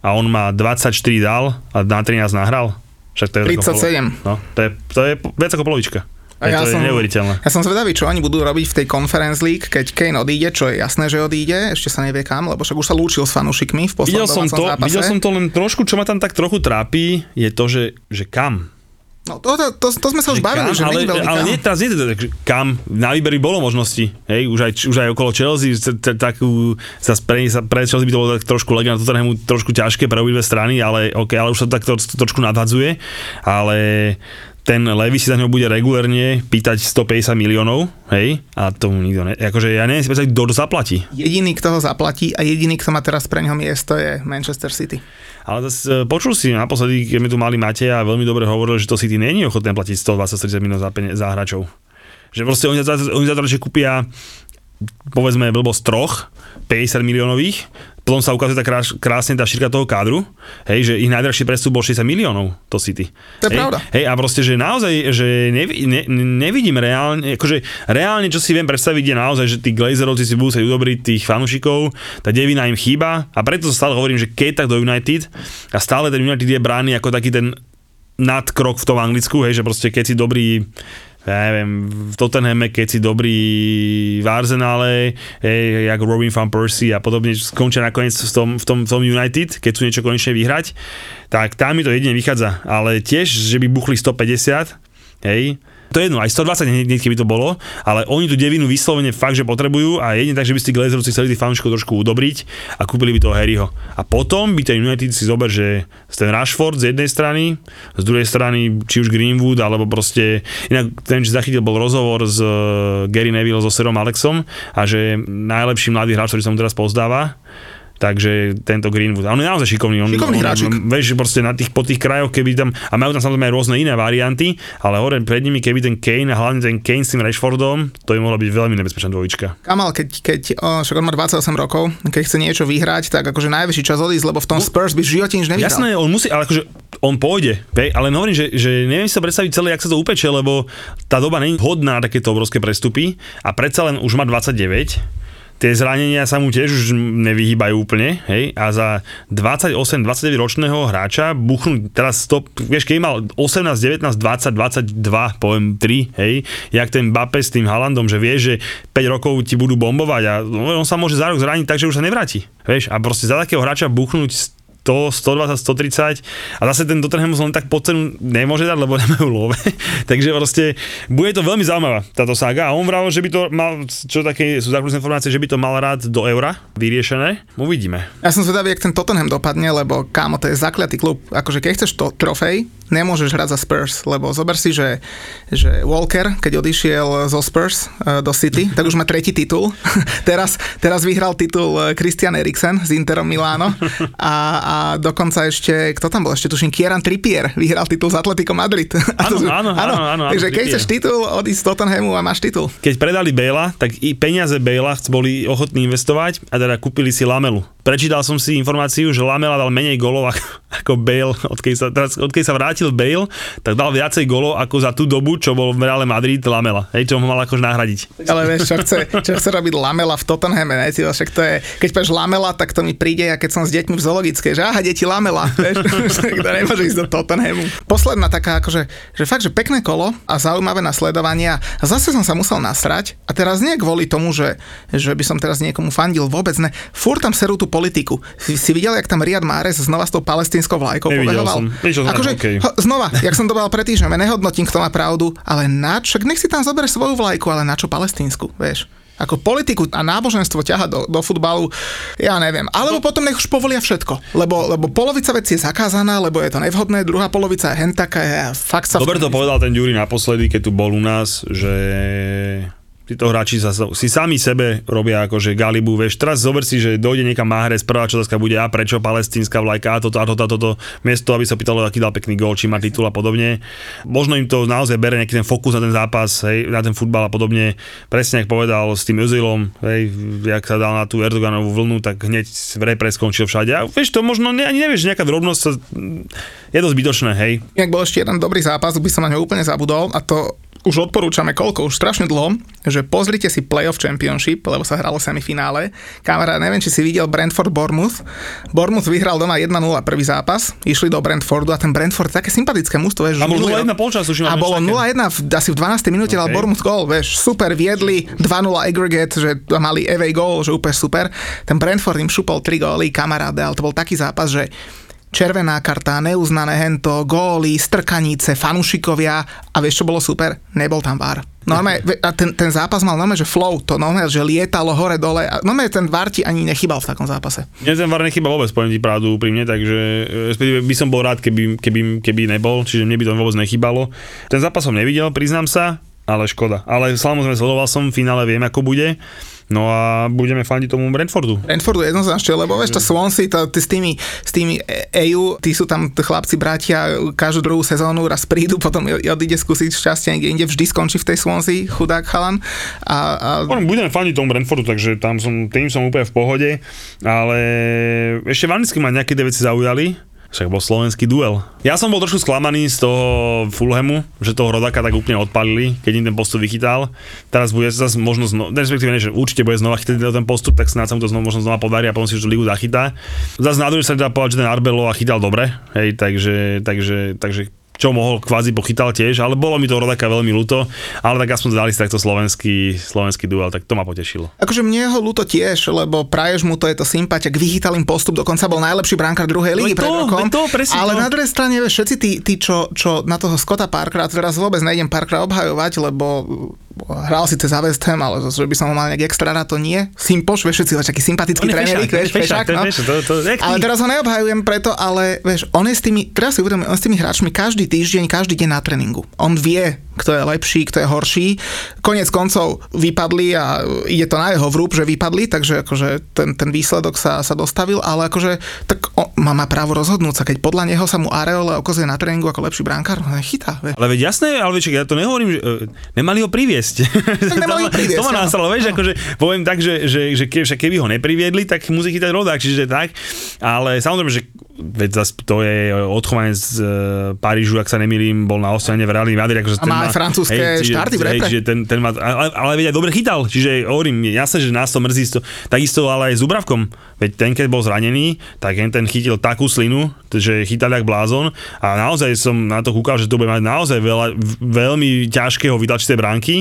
a on má 24 dal a na 13 nahral. Však to je 37. no, to je, to je viac ako polovička. A ja to som, je neuveriteľné. Ja som zvedavý, čo oni budú robiť v tej Conference League, keď Kane odíde, čo je jasné, že odíde, ešte sa nevie kam, lebo však už sa lúčil s fanúšikmi v poslednom videl som to, zápase. Videl som to len trošku, čo ma tam tak trochu trápi, je to, že, že kam No to, to, to, to sme sa už bavili, kam, že ale, veľmi ale nie, teraz nie to, kam, na výberi bolo možnosti, hej, už aj, už aj okolo Chelsea, takú, sa pre, sa pre Chelsea by to bolo tak trošku legenda, Tottenhamu trošku ťažké pre obidve strany, ale, okay, ale už sa to tak to, to, trošku nadhadzuje, ale ten Levy si za ňou bude regulérne pýtať 150 miliónov, hej, a tomu nikto ne... Akože ja neviem si predstaviť, kto to zaplatí. Jediný, kto ho zaplatí a jediný, kto má teraz pre neho miesto je Manchester City. Ale zase počul si naposledy, keď mi tu mali Matej a veľmi dobre hovoril, že to City není ochotné platiť 120-30 miliónov za, za hráčov. Že proste oni za, oni za to, že kúpia povedzme blbosť troch, 50 miliónových, potom sa ukazuje tá krás, krásne tá šírka toho kádru, hej, že ich najdražší prestup bol 60 miliónov, to City. To je hej, pravda. Hej, a proste, že naozaj, že nevi, ne, nevidím reálne, akože reálne, čo si viem predstaviť, je naozaj, že tí Glazerovci si budú sa udobriť tých fanúšikov, tá devina im chýba a preto stále hovorím, že keď tak do United a stále ten United je brány ako taký ten nadkrok v tom Anglicku, hej, že proste keď si dobrý ja neviem, v Tottenhame, keď si dobrý v Arsenále, hej, jak Robin van Persie a podobne skončia nakoniec v tom, v, tom, v tom United, keď sú niečo konečne vyhrať, tak tam mi to jedine vychádza. Ale tiež, že by buchli 150, hej, to je jedno, aj 120 hneď, keby to bolo, ale oni tú devinu vyslovene fakt, že potrebujú a jedine tak, že by si Glazerovci chceli tých trošku udobriť a kúpili by toho Harryho. A potom by ten United si zober, že ten Rashford z jednej strany, z druhej strany či už Greenwood, alebo proste, inak ten, čo zachytil, bol rozhovor s uh, Gary Neville so Serom Alexom a že najlepší mladý hráč, ktorý sa mu teraz pozdáva, takže tento Greenwood. A on je naozaj šikovný. On, Šikovný on, hráčik. on, vieš, proste na tých, po tých krajoch, keby tam, a majú tam samozrejme aj rôzne iné varianty, ale hore pred nimi, keby ten Kane a hlavne ten Kane s tým Rashfordom, to by mohla byť veľmi nebezpečná dvojička. Kamal, keď, keď o, však on má 28 rokov, keď chce niečo vyhrať, tak akože najvyšší čas odísť, lebo v tom Spurs by v živote nič nevyhral. Jasné, on musí, ale akože on pôjde, vej, ale hovorím, že, že neviem si sa predstaviť celé, jak sa to upeče, lebo tá doba není hodná takéto obrovské prestupy a predsa len už má 29, tie zranenia sa mu tiež už nevyhýbajú úplne, hej, a za 28-29 ročného hráča buchnúť teraz to, vieš, keď mal 18, 19, 20, 22, poviem 3, hej, jak ten Bape s tým Halandom, že vieš, že 5 rokov ti budú bombovať a on sa môže za rok zraniť tak, že už sa nevráti, vieš, a proste za takého hráča buchnúť 100, 120, 130 a zase ten Tottenham len tak pod cenu nemôže dať, lebo [LAUGHS] nemajú love. Takže proste bude to veľmi zaujímavá táto saga a on vravil, že by to mal, čo také sú základné informácie, že by to mal rád do eura vyriešené. Uvidíme. Ja som zvedavý, jak ten Tottenham dopadne, lebo kámo, to je zakliatý klub. Akože keď chceš to trofej, nemôžeš hrať za Spurs, lebo zober si, že, že Walker, keď odišiel zo Spurs uh, do City, tak už má tretí titul. [LAUGHS] teraz, teraz vyhral titul eh, Christian Eriksen z Interom Miláno a, a dokonca ešte, kto tam bol ešte, tuším, Kieran Trippier vyhral titul z Atletico Madrid. [LAUGHS] Áno, áno, áno, áno, Takže keď chceš titul, odísť z Tottenhamu a máš titul. Keď predali Bela, tak i peniaze Bela boli ochotní investovať a teda kúpili si Lamelu. Prečítal som si informáciu, že Lamela dal menej golov ako, Bale, odkedy sa, teraz, odkedy sa vrátil Bale, tak dal viacej golov ako za tú dobu, čo bol v Reále Madrid Lamela. Hej, čo ho mal akože nahradiť. Ale vieš, čo chce, čo chce robiť Lamela v Tottenhame, ne? Ty, však to je, keď povieš Lamela, tak to mi príde, ja keď som s deťmi v zoologickej, že aha, deti Lamela, vieš, [LAUGHS] to nemôže ísť do Tottenhamu. Posledná taká, akože, že fakt, že pekné kolo a zaujímavé nasledovania. A zase som sa musel nasrať a teraz nie kvôli tomu, že, že by som teraz niekomu fandil, vôbec ne. Fúr tam serú tú politiku. Si, si videl, jak tam Riad Mahrez znova s tou palestínskou vlajkou pobehoval? Akože, okej. Znova, jak som to bol pred týždňom, ja nehodnotím, kto má pravdu, ale na čo, nech si tam zober svoju vlajku, ale na čo palestínsku, vieš? Ako politiku a náboženstvo ťaha do, do futbalu, ja neviem. Alebo potom nech už povolia všetko. Lebo, lebo polovica vecí je zakázaná, lebo je to nevhodné, druhá polovica je hentaká, ja fakt sa... Dobre to povedal ten Ďuri naposledy, keď tu bol u nás, že títo hráči sa, si sami sebe robia akože galibu, vieš, teraz zober si, že dojde niekam Mahrez, prvá otázka bude, a prečo palestínska vlajka, a toto, a toto, a toto, miesto, aby sa pýtalo, aký dal pekný gól, či má titul a podobne. Možno im to naozaj bere nejaký ten fokus na ten zápas, hej, na ten futbal a podobne. Presne, ako povedal s tým Özilom, hej, jak sa dal na tú Erdoganovú vlnu, tak hneď v repre skončil všade. A vieš, to možno ne, ani nevieš, nejaká drobnosť je dosť zbytočné, hej. Inak bol ešte jeden dobrý zápas, by som na ňo úplne zabudol a to už odporúčame koľko, už strašne dlho, že pozrite si Playoff Championship, lebo sa hralo semifinále. Kamarát, neviem, či si videl Brentford Bournemouth. Bournemouth vyhral doma 1-0 prvý zápas, išli do Brentfordu a ten Brentford také sympatické mužstvo, vieš. A bolo že 0-1 polčas, už A bolo niečo také. 0-1 v, asi v 12. minúte dal Okay. Bournemouth gól, vieš, super, viedli 2-0 aggregate, že mali away goal, že úplne super. Ten Brentford im šupol 3 góly, kamaráde, ale to bol taký zápas, že červená karta, neuznané hento, góly, strkanice, fanušikovia a vieš, čo bolo super? Nebol tam VAR. Normálne, ve- a ten, ten zápas mal normálne, že flow, to normálne, že lietalo hore dole a normálne ten VAR ti ani nechybal v takom zápase. Mne ten VAR nechyba vôbec, poviem ti pravdu úprimne, takže e, respektíve by som bol rád, keby, keby, keby nebol, čiže mne by to vôbec nechybalo. Ten zápas som nevidel, priznám sa, ale škoda. Ale samozrejme sledoval som, v finále viem, ako bude. No a budeme fandiť tomu Brentfordu. Brentfordu jednoznačne, lebo vieš, to Swansea, to, ty s tými, s tými EU, tí sú tam chlapci, bratia, každú druhú sezónu raz prídu, potom odíde skúsiť šťastie niekde inde, vždy skončí v tej Swansea, chudák chalan. A, a... Budeme fandiť tomu Brentfordu, takže tam som, tým som úplne v pohode, ale ešte v ma nejaké veci zaujali však bol slovenský duel. Ja som bol trošku sklamaný z toho Fulhamu, že toho Rodaka tak úplne odpalili, keď im ten postup vychytal. Teraz bude zase možno, zno, respektíve že určite bude znova chytať ten postup, tak snáď sa mu to znova, možno znova podarí a potom si už ligu zachytá. Zase na druhej sa dá povedať, že ten Arbelo chytal dobre, hej, takže, takže, takže čo mohol kvázi pochytal tiež, ale bolo mi to rodaka veľmi ľúto, ale tak aspoň dali si takto slovenský, slovenský duel, tak to ma potešilo. Akože mne ho ľúto tiež, lebo praješ mu to je to sympatia, vychytal im postup, dokonca bol najlepší brankár druhej ligy pred rokom. To, presne ale to. na druhej strane všetci tí, tí čo, čo, na toho Scotta Parkera, teraz vôbec nejdem Parkera obhajovať, lebo hral si cez West Ham, ale že by som ho mal nejak extra rád, to nie. Simpoš, vieš, všetci taký sympatický tréner, vieš, fešák, no. to, to, ale teraz ho neobhajujem preto, ale vieš, on je s tými, teraz si uvedomím, on s tými hráčmi každý týždeň, každý deň na tréningu. On vie, kto je lepší, kto je horší. Konec koncov vypadli a ide to na jeho vrúb, že vypadli, takže akože ten, ten výsledok sa, sa dostavil, ale akože tak on, má, má právo rozhodnúť sa, keď podľa neho sa mu Areole okazuje na tréningu ako lepší brankár, nechytá. Ale veď jasné, ale veď, ja to nehovorím, že uh, nemali ho priviesť. Tak nemali to, priviesť, to ma násalo, vieš, akože poviem tak, že, že, že keby, keby ho nepriviedli, tak musí chytať rodák, čiže tak, ale samozrejme, že veď zase to je odchovanec z uh, Parížu, ak sa nemýlim, bol na ostrane v Reálny Madrid. Akože a má aj francúzske hej, štarty v repre. Hej, ten, ten má, ale, ale veď aj dobre chytal, čiže hovorím, jasné, že nás to mrzí, to, takisto ale aj s Ubravkom, veď ten, keď bol zranený, tak ten chytil takú slinu, že chytal jak blázon a naozaj som na to kúkal, že to bude mať naozaj veľa, veľmi ťažkého vytlačiť tej bránky.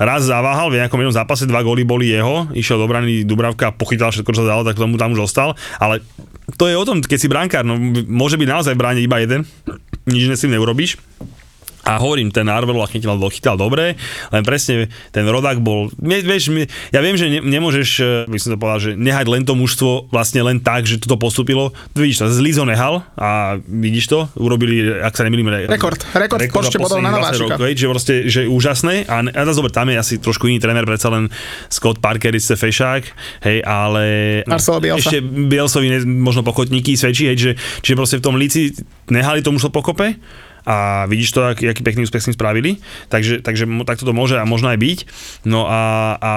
Raz zaváhal, v nejakom jednom zápase dva góly boli jeho, išiel do brany Dubravka, pochytal všetko, čo sa dalo, tak tomu tam už ostal, ale to je o tom, keď si brankár, no môže byť naozaj v bráne iba jeden, nič iné s tým neurobíš. A hovorím, ten Arvelo chytil, chytal dobre, len presne ten rodák bol, vieš, ja viem, že ne, nemôžeš, e, by som to povedal, že nehať len to mužstvo vlastne len tak, že toto postupilo. Vidíš to, Zlizo nehal a vidíš to, urobili, ak sa nemýlim, re, rekord, rekord, rekord počte bodov na Nováčika. Že proste, že úžasné a, a zober, tam je asi trošku iný tréner, predsa len Scott Parker, isté Fešák, hej, ale Marcelo Bielsa. ešte Bielsovi ne, možno pochotníky svedčí, hej, že, čiže proste v tom líci nehali to mužstvo pokope a vidíš to, aký, aký pekný úspech s spravili, takže, takže takto to môže a možno aj byť. No a, a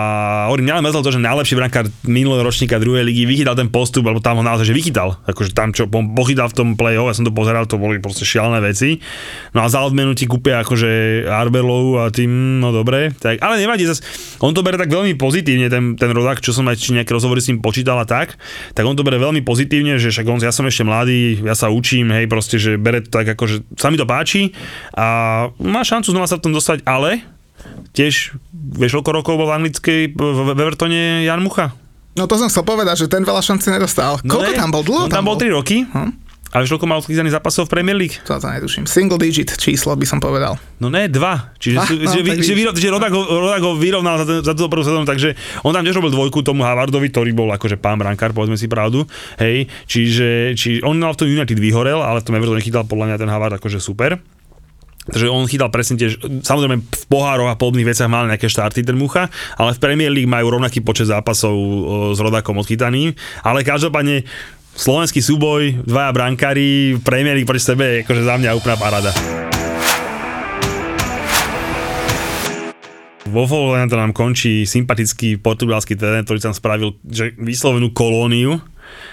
hovorím, mňa len to, že najlepší brankár minulého ročníka druhej ligy vychytal ten postup, alebo tam ho naozaj, že vychytal. Akože tam, čo pochytal v tom play-off, ja som to pozeral, to boli proste šialené veci. No a za odmenu ti kúpia akože Arbelov a tým, no dobre. Tak, ale nevadí, zas, on to bere tak veľmi pozitívne, ten, ten rodák, čo som aj či nejaké rozhovory s ním počítal a tak, tak on to bere veľmi pozitívne, že však on, ja som ešte mladý, ja sa učím, hej, proste, že bere to tak ako, že sa mi to páči a má šancu znova sa v tom dostať, ale tiež, vieš, koľko rokov bol v anglickej v Evertone Jan Mucha? No to som chcel povedať, že ten veľa šanci nedostal. No koľko ne, tam bol? Dlho tam, tam bol? 3 roky. Hm? A vieš, koľko mal odchytaných zápasov v Premier League? To to netuším. Single digit číslo by som povedal. No ne, dva. Čiže, [LAUGHS] ah, no, že, že, výrov, že Rodak, ho, Rodak ho vyrovnal za, ten, za túto prvú sezónu, takže on tam tiež robil dvojku tomu Havardovi, ktorý bol akože pán brankár, povedzme si pravdu. Hej, čiže, či on mal v tom United vyhorel, ale v tom Everton chytal podľa mňa ten Havard akože super. Takže on chytal presne tiež, samozrejme v pohároch a podobných veciach mal nejaké štarty ten Mucha, ale v Premier League majú rovnaký počet zápasov s Rodakom odchytaným, ale každopádne slovenský súboj, dvaja brankári, League proti sebe je akože za mňa úplná parada. Vo Wolverhampton nám končí sympatický portugalský tréner, ktorý tam spravil že vyslovenú kolóniu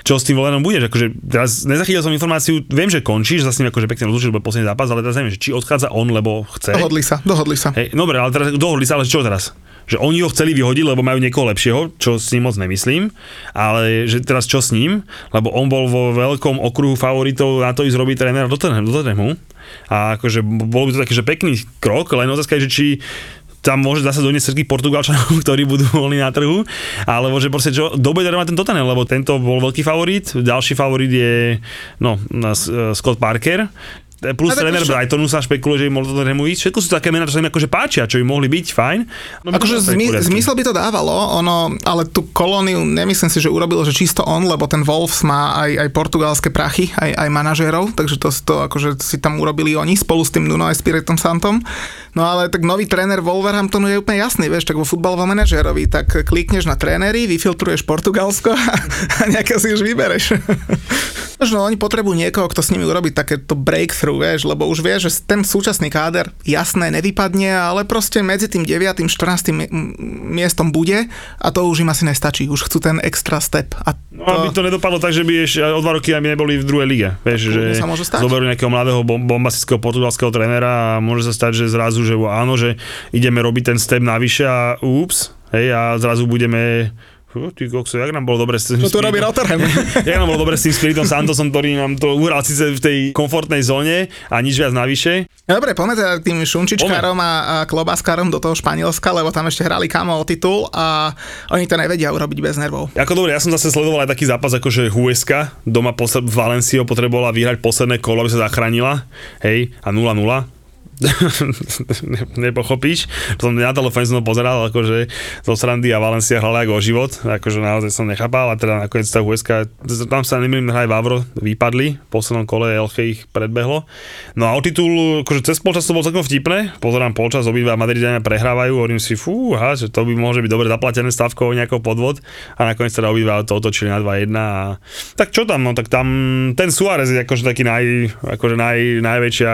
čo s tým Volenom budeš. Akože, teraz nezachytil som informáciu, viem, že končíš, zase ním akože pekne rozlúčil, lebo posledný zápas, ale teraz neviem, že či odchádza on, lebo chce. Dohodli sa, dohodli sa. Hej, dobre, ale teraz dohodli sa, ale čo teraz? Že oni ho chceli vyhodiť, lebo majú niekoho lepšieho, čo s ním moc nemyslím, ale že teraz čo s ním, lebo on bol vo veľkom okruhu favoritov na to ísť robiť trénera do Tottenhamu. A akože bol by to taký, že pekný krok, len otázka je, že či tam môže zase doniesť všetkých Portugalčanov, [LAUGHS] ktorí budú voľní na trhu, alebo že proste čo, bude mať ten Tottenham, lebo tento bol veľký favorit, ďalší favorit je no, Scott Parker, plus tréner čo... Brightonu sa špekuluje, že im mohlo to ísť. Všetko sú také mená, čo sa im akože páčia, čo im mohli byť, fajn. No, akože zmy, zmysel by to dávalo, ono, ale tú kolóniu nemyslím si, že urobil, že čisto on, lebo ten Wolves má aj, aj portugalské prachy, aj, aj manažérov, takže to, to akože si tam urobili oni spolu s tým Nuno Espiritom Santom. No ale tak nový tréner Wolverhamptonu je úplne jasný, vieš, tak vo futbalovom manažerovi, tak klikneš na trénery, vyfiltruješ Portugalsko a, [LAUGHS] a nejaké si už vybereš. [LAUGHS] Možno oni potrebujú niekoho, kto s nimi urobí takéto breakthrough, vieš, lebo už vie, že ten súčasný káder jasné nevypadne, ale proste medzi tým 9. 14. miestom bude a to už im asi nestačí, už chcú ten extra step. A to... No, aby to nedopadlo tak, že by ešte o dva roky aby neboli v druhej lige. Vieš, že zoberú nejakého mladého bombastického portugalského trénera a môže sa stať, že zrazu, že áno, že ideme robiť ten step navyše a ups, hej, a zrazu budeme Fú, ty kokso, jak nám bolo dobre s tým To tu robí [LAUGHS] jak nám bolo dobre s tým Spiritom Santosom, ktorý nám to uhral síce v tej komfortnej zóne a nič viac navyše. No dobre, poďme teda tým šunčičkárom a, a klobáskárom do toho Španielska, lebo tam ešte hrali kamo o titul a oni to nevedia urobiť bez nervov. Ako dobre, ja som zase sledoval aj taký zápas, ako že Huesca doma posled, Valencio potrebovala vyhrať posledné kolo, aby sa zachránila, hej, a 0-0 ne, [LAUGHS] nepochopíš. Som na telefóne som pozeral, akože zo Srandy a Valencia hrali ako o život, akože naozaj som nechápal a teda nakoniec tá USK, tam sa nemýlim hraj Vavro, vypadli, v poslednom kole Elche ich predbehlo. No a o titul, akože cez polčas to bolo celkom vtipné, pozerám polčas, obidva Madridania prehrávajú, hovorím si, fú, ha, že to by môže byť dobre zaplatené stavkou nejakou podvod a nakoniec teda obidva to otočili na 2-1 a tak čo tam, no tak tam ten Suárez je akože taký naj, akože naj, najväčšia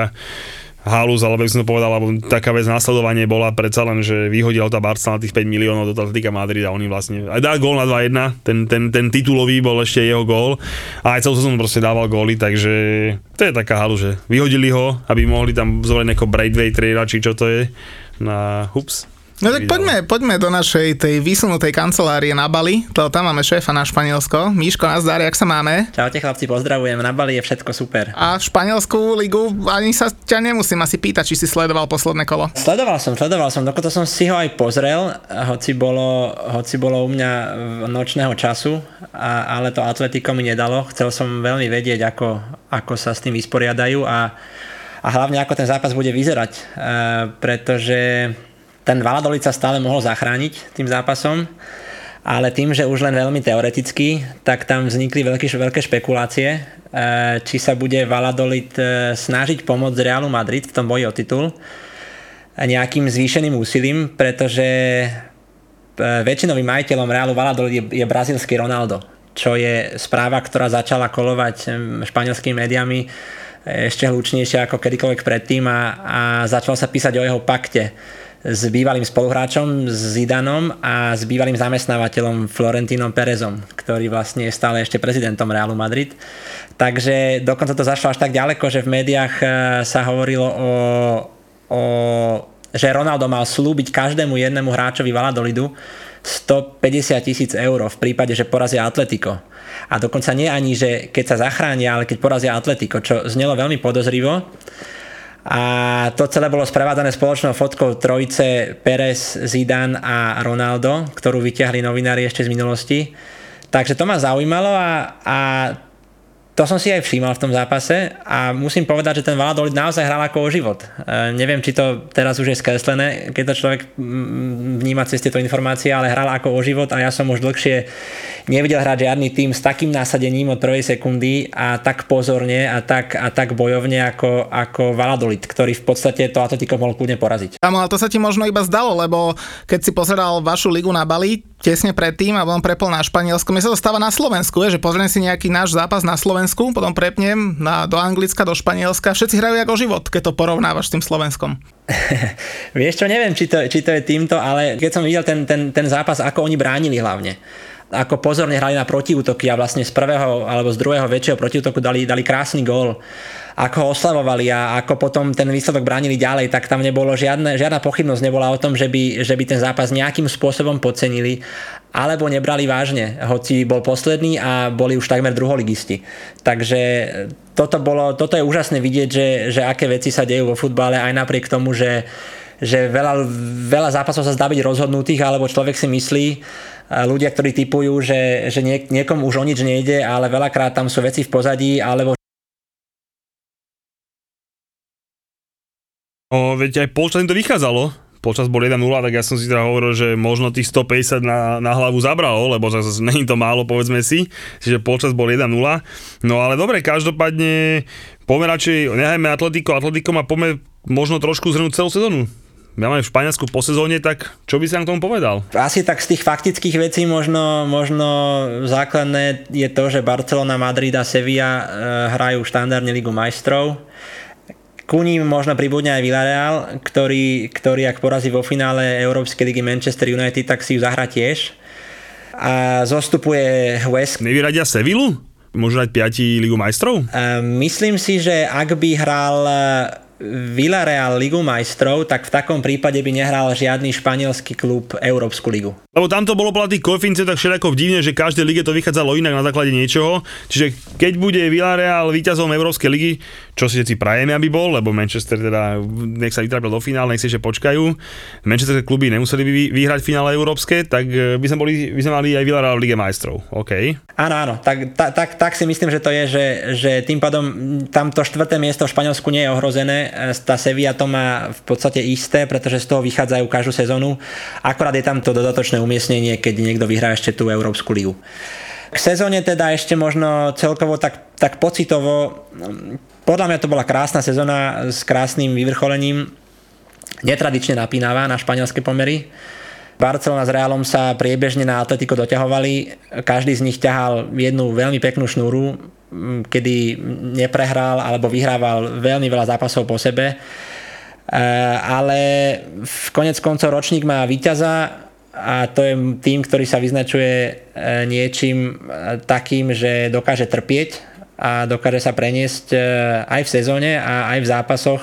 halus, alebo by som to povedal, alebo taká vec následovanie bola predsa len, že vyhodila tá na tých 5 miliónov do Atletika Madrid a oni vlastne aj dal gól na 2-1, ten, ten, ten titulový bol ešte jeho gól. A aj celú sezónu proste dával góly, takže to je taká halu, že vyhodili ho, aby mohli tam zobrať nejakého Braidway traila, či čo to je. Na hups No tak poďme, poďme do našej tej vysunutej kancelárie na Bali, to tam máme šéfa na Španielsko. Míško, nazdar, jak sa máme? Čaute chlapci, pozdravujem, na Bali je všetko super. A v Španielsku ligu ani sa ťa nemusím asi pýtať, či si sledoval posledné kolo. Sledoval som, sledoval som, dokonca som si ho aj pozrel, hoci bolo, hoci bolo u mňa nočného času, a, ale to Atletico mi nedalo. Chcel som veľmi vedieť, ako, ako sa s tým vysporiadajú a, a hlavne ako ten zápas bude vyzerať, e, pretože ten Valladolid sa stále mohol zachrániť tým zápasom, ale tým, že už len veľmi teoreticky, tak tam vznikli veľké, veľké špekulácie, e, či sa bude Valladolid e, snažiť pomôcť Realu Madrid v tom boji o titul nejakým zvýšeným úsilím, pretože e, väčšinovým majiteľom Realu Valladolid je, je brazílsky Ronaldo, čo je správa, ktorá začala kolovať španielskými médiami ešte hlučnejšie ako kedykoľvek predtým a, a začalo sa písať o jeho pakte s bývalým spoluhráčom, Zidanom a s bývalým zamestnávateľom Florentínom Perezom, ktorý vlastne je stále ešte prezidentom Realu Madrid. Takže dokonca to zašlo až tak ďaleko, že v médiách e, sa hovorilo o, o že Ronaldo mal slúbiť každému jednému hráčovi Valadolidu 150 tisíc eur v prípade, že porazia Atletico. A dokonca nie ani, že keď sa zachránia, ale keď porazia Atletico, čo znelo veľmi podozrivo a to celé bolo sprevádzané spoločnou fotkou trojice Perez, Zidane a Ronaldo, ktorú vyťahli novinári ešte z minulosti. Takže to ma zaujímalo a, a to som si aj všímal v tom zápase a musím povedať, že ten Valladolid naozaj hral ako o život. E, neviem, či to teraz už je skreslené, keď to človek vníma cez tieto informácie, ale hral ako o život a ja som už dlhšie nevidel hrať žiadny tým s takým násadením od prvej sekundy a tak pozorne a tak, a tak bojovne ako, ako Valladolid, ktorý v podstate to Atletico mohol kľudne poraziť. Ale to sa ti možno iba zdalo, lebo keď si pozeral vašu ligu na Bali, tesne predtým a potom prepol na Španielsku, mi sa to stáva na Slovensku, je, že pozriem si nejaký náš zápas na Slovensku, potom prepnem na, do Anglicka, do Španielska. Všetci hrajú ako život, keď to porovnávaš s tým Slovenskom. [LAUGHS] Vieš čo, neviem, či to, či to je týmto, ale keď som videl ten, ten, ten zápas, ako oni bránili hlavne ako pozorne hrali na protiútoky a vlastne z prvého alebo z druhého väčšieho protiútoku dali, dali krásny gól ako ho oslavovali a ako potom ten výsledok bránili ďalej, tak tam nebolo žiadne, žiadna pochybnosť nebola o tom, že by, že by ten zápas nejakým spôsobom podcenili alebo nebrali vážne, hoci bol posledný a boli už takmer druholigisti. Takže toto, bolo, toto je úžasné vidieť, že, že aké veci sa dejú vo futbale aj napriek tomu, že, že veľa, veľa zápasov sa zdá byť rozhodnutých, alebo človek si myslí, ľudia, ktorí typujú, že, že nie, niekomu už o nič nejde, ale veľakrát tam sú veci v pozadí, alebo O, veď aj polčas to vychádzalo počas bol 1-0, tak ja som si teda hovoril, že možno tých 150 na, na hlavu zabralo, lebo zase není to málo, povedzme si, čiže počas bol 1-0. No ale dobre, každopádne poďme radšej, nehajme Atletico, Atletico má poďme možno trošku zhrnúť celú sezónu. Máme v Španielsku po sezóne, tak čo by si nám k tomu povedal? Asi tak z tých faktických vecí možno, možno základné je to, že Barcelona, Madrid a Sevilla e, hrajú štandardne Ligu majstrov. Ku ním možno pribudne aj Villarreal, ktorý, ktorý ak porazí vo finále Európskej ligy Manchester United, tak si ju zahrá tiež. A zostupuje West. Nevyradia Sevillu? Môžu dať 5 Ligu majstrov? E, myslím si, že ak by hral Villarreal Ligu majstrov, tak v takom prípade by nehral žiadny španielský klub Európsku ligu. Lebo tam to bolo podľa tých koeficientov tak všetko divne, že každej lige to vychádzalo inak na základe niečoho. Čiže keď bude Villarreal víťazom Európskej ligy, čo si si prajeme, aby bol, lebo Manchester teda nech sa vytrápil do finále, nech si ešte počkajú. Manchester kluby nemuseli by vyhrať finále európske, tak e, by sme, boli, by sme mali aj Villarreal v Lige majstrov. OK. Áno, áno, tak, tak, tak, tak si myslím, že to je, že, že tým pádom tamto štvrté miesto v Španielsku nie je ohrozené. E, tá Sevilla to má v podstate isté, pretože z toho vychádzajú každú sezónu. Akorát je tam to dodatočné umiestnenie, keď niekto vyhrá ešte tú Európsku ligu. K sezóne teda ešte možno celkovo tak, tak pocitovo podľa mňa to bola krásna sezóna s krásnym vyvrcholením, netradične napínavá na španielské pomery. Barcelona s Realom sa priebežne na Atletico doťahovali, každý z nich ťahal jednu veľmi peknú šnúru, kedy neprehral alebo vyhrával veľmi veľa zápasov po sebe. E, ale v konec koncov ročník má víťaza a to je tým, ktorý sa vyznačuje e, niečím e, takým, že dokáže trpieť a dokáže sa preniesť aj v sezóne a aj v zápasoch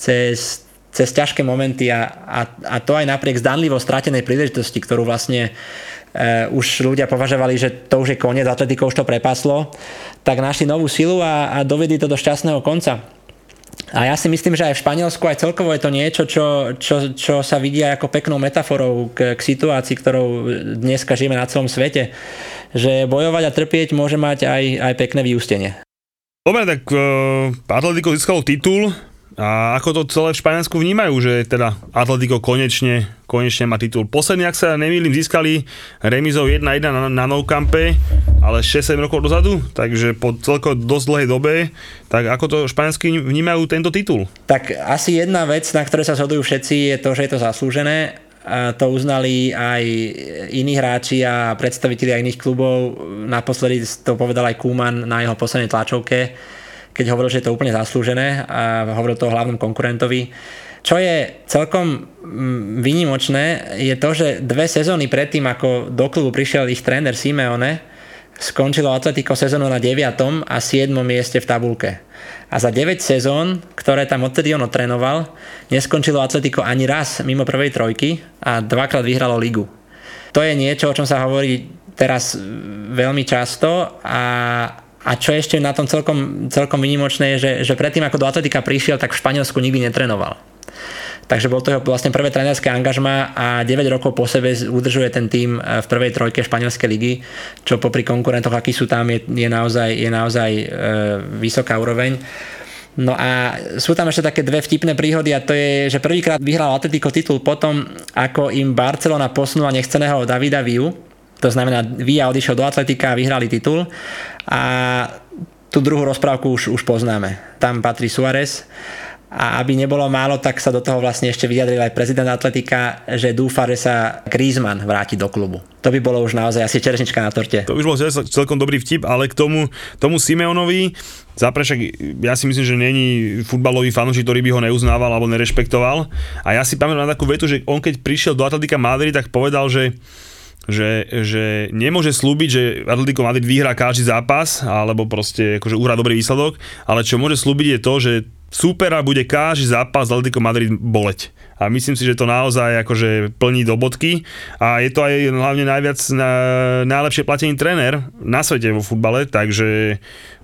cez, cez ťažké momenty a, a, a to aj napriek zdanlivo stratenej príležitosti, ktorú vlastne už ľudia považovali, že to už je koniec, Atletico už to prepaslo, tak našli novú silu a, a dovedli to do šťastného konca. A ja si myslím, že aj v Španielsku aj celkovo je to niečo, čo, čo, čo sa vidí ako peknou metaforou k, k situácii, ktorou dneska žijeme na celom svete. Že bojovať a trpieť môže mať aj, aj pekné vyústenie. Dobre, tak uh, Atletico získalo titul, a ako to celé v Španielsku vnímajú, že teda Atletico konečne, konečne má titul. Posledný, ak sa nemýlim, získali remizov 1-1 na, na Nou Campe, ale 6-7 rokov dozadu, takže po celko dosť dlhej dobe, tak ako to španielsky vnímajú tento titul? Tak asi jedna vec, na ktorej sa zhodujú všetci, je to, že je to zaslúžené. To uznali aj iní hráči a predstavitelia iných klubov. Naposledy to povedal aj Kuman na jeho poslednej tlačovke keď hovoril, že je to úplne zaslúžené a hovoril to o hlavnom konkurentovi. Čo je celkom mm, výnimočné, je to, že dve sezóny predtým, ako do klubu prišiel ich tréner Simeone, skončilo Atletico sezónu na 9. a 7. mieste v tabulke. A za 9 sezón, ktoré tam odtedy on trénoval, neskončilo Atletico ani raz mimo prvej trojky a dvakrát vyhralo ligu. To je niečo, o čom sa hovorí teraz veľmi často a a čo ešte na tom celkom, celkom vynimočné je, že, že predtým ako do Atletika prišiel, tak v Španielsku nikdy netrenoval. Takže bol to jeho vlastne prvé trénerské angažma a 9 rokov po sebe udržuje ten tým v prvej trojke španielskej ligy, čo popri konkurentoch, akí sú tam, je, je naozaj, je naozaj e, vysoká úroveň. No a sú tam ešte také dve vtipné príhody a to je, že prvýkrát vyhral Atletico titul potom, ako im Barcelona posunula nechceného Davida Viu, to znamená, Via odišiel do Atletika a vyhrali titul. A tú druhú rozprávku už, už poznáme. Tam patrí Suárez. A aby nebolo málo, tak sa do toho vlastne ešte vyjadril aj prezident Atletika, že dúfa, že sa Griezmann vráti do klubu. To by bolo už naozaj asi čerešnička na torte. To už bol celkom dobrý vtip, ale k tomu, tomu Simeonovi, zaprešak, ja si myslím, že není futbalový fanúšik, ktorý by ho neuznával alebo nerešpektoval. A ja si pamätám na takú vetu, že on keď prišiel do Atletika Madrid, tak povedal, že že, že nemôže slúbiť, že Atletico Madrid vyhrá každý zápas, alebo proste akože uhrá dobrý výsledok, ale čo môže slúbiť je to, že supera bude každý zápas Atletico Madrid boleť. A myslím si, že to naozaj akože plní do bodky a je to aj hlavne najviac na, najlepšie platený tréner na svete vo futbale, takže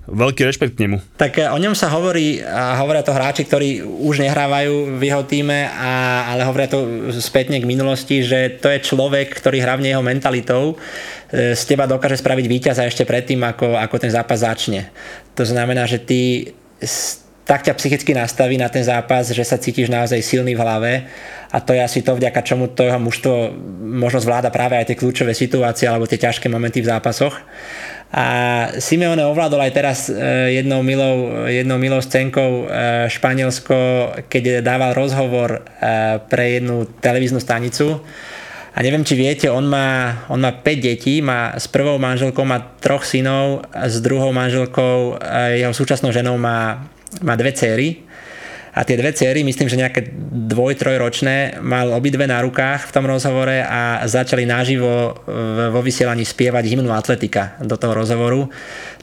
veľký rešpekt k nemu. Tak eh, o ňom sa hovorí a hovoria to hráči, ktorí už nehrávajú v jeho týme, a, ale hovoria to spätne k minulosti, že to je človek, ktorý hrá v jeho mentalitou, eh, z teba dokáže spraviť víťaza ešte predtým, ako, ako ten zápas začne. To znamená, že ty tak ťa psychicky nastaví na ten zápas, že sa cítiš naozaj silný v hlave a to je asi to, vďaka čomu to jeho mužstvo možno zvláda práve aj tie kľúčové situácie alebo tie ťažké momenty v zápasoch. A Simeone ovládol aj teraz e, jednou milou, jednou milou scénkou e, Španielsko, keď dával rozhovor e, pre jednu televíznu stanicu. A neviem, či viete, on má, on má 5 detí, má s prvou manželkou má troch synov, s druhou manželkou, jeho súčasnou ženou má, má dve céry a tie dve cery, myslím, že nejaké dvoj, trojročné, mal obidve na rukách v tom rozhovore a začali naživo vo vysielaní spievať hymnu atletika do toho rozhovoru.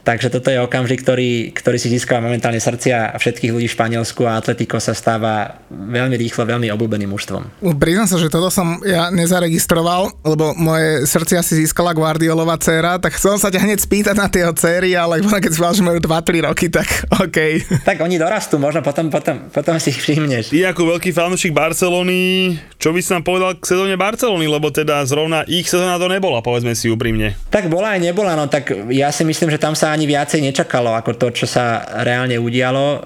Takže toto je okamžik, ktorý, ktorý si získava momentálne srdcia všetkých ľudí v Španielsku a Atletico sa stáva veľmi rýchlo, veľmi obľúbeným mužstvom. Priznám sa, že toto som ja nezaregistroval, lebo moje srdcia si získala Guardiolová dcera, tak chcel sa ťa hneď spýtať na tie céry, ale keď si že majú 2-3 roky, tak OK. Tak oni dorastú, možno potom, potom, potom si ich všimneš. Ty ako veľký fanúšik Barcelony, čo by si nám povedal k sezóne Barcelony, lebo teda zrovna ich sezóna to nebola, povedzme si úprimne. Tak bola aj nebola, no tak ja si myslím, že tam sa ani viacej nečakalo ako to, čo sa reálne udialo. E,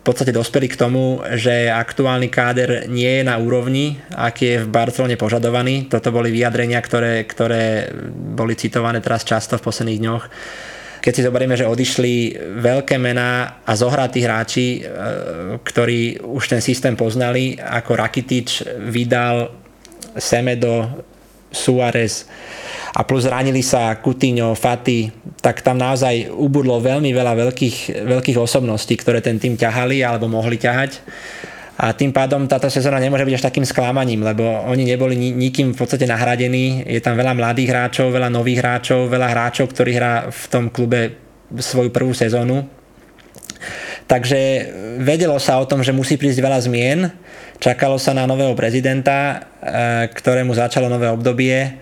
v podstate dospeli k tomu, že aktuálny káder nie je na úrovni, aký je v Barcelone požadovaný. Toto boli vyjadrenia, ktoré, ktoré boli citované teraz často v posledných dňoch. Keď si zoberieme, že odišli veľké mená a zohratí hráči, e, ktorí už ten systém poznali, ako Rakitic, Vidal, Semedo, Suárez, a plus zranili sa Coutinho, Fati, tak tam naozaj ubudlo veľmi veľa veľkých, veľkých osobností, ktoré ten tým ťahali alebo mohli ťahať. A tým pádom táto sezóna nemôže byť až takým sklamaním, lebo oni neboli nikým v podstate nahradení. Je tam veľa mladých hráčov, veľa nových hráčov, veľa hráčov, ktorí hrá v tom klube svoju prvú sezónu. Takže vedelo sa o tom, že musí prísť veľa zmien. Čakalo sa na nového prezidenta, eh, ktorému začalo nové obdobie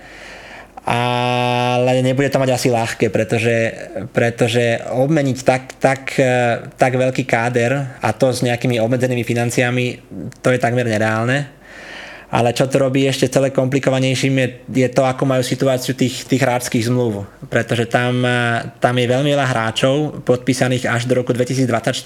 ale nebude to mať asi ľahké, pretože, pretože obmeniť tak, tak, tak veľký káder a to s nejakými obmedzenými financiami, to je takmer nereálne. Ale čo to robí ešte celé komplikovanejším je, je to, ako majú situáciu tých, tých hráčských zmluv. Pretože tam, tam je veľmi veľa hráčov podpísaných až do roku 2024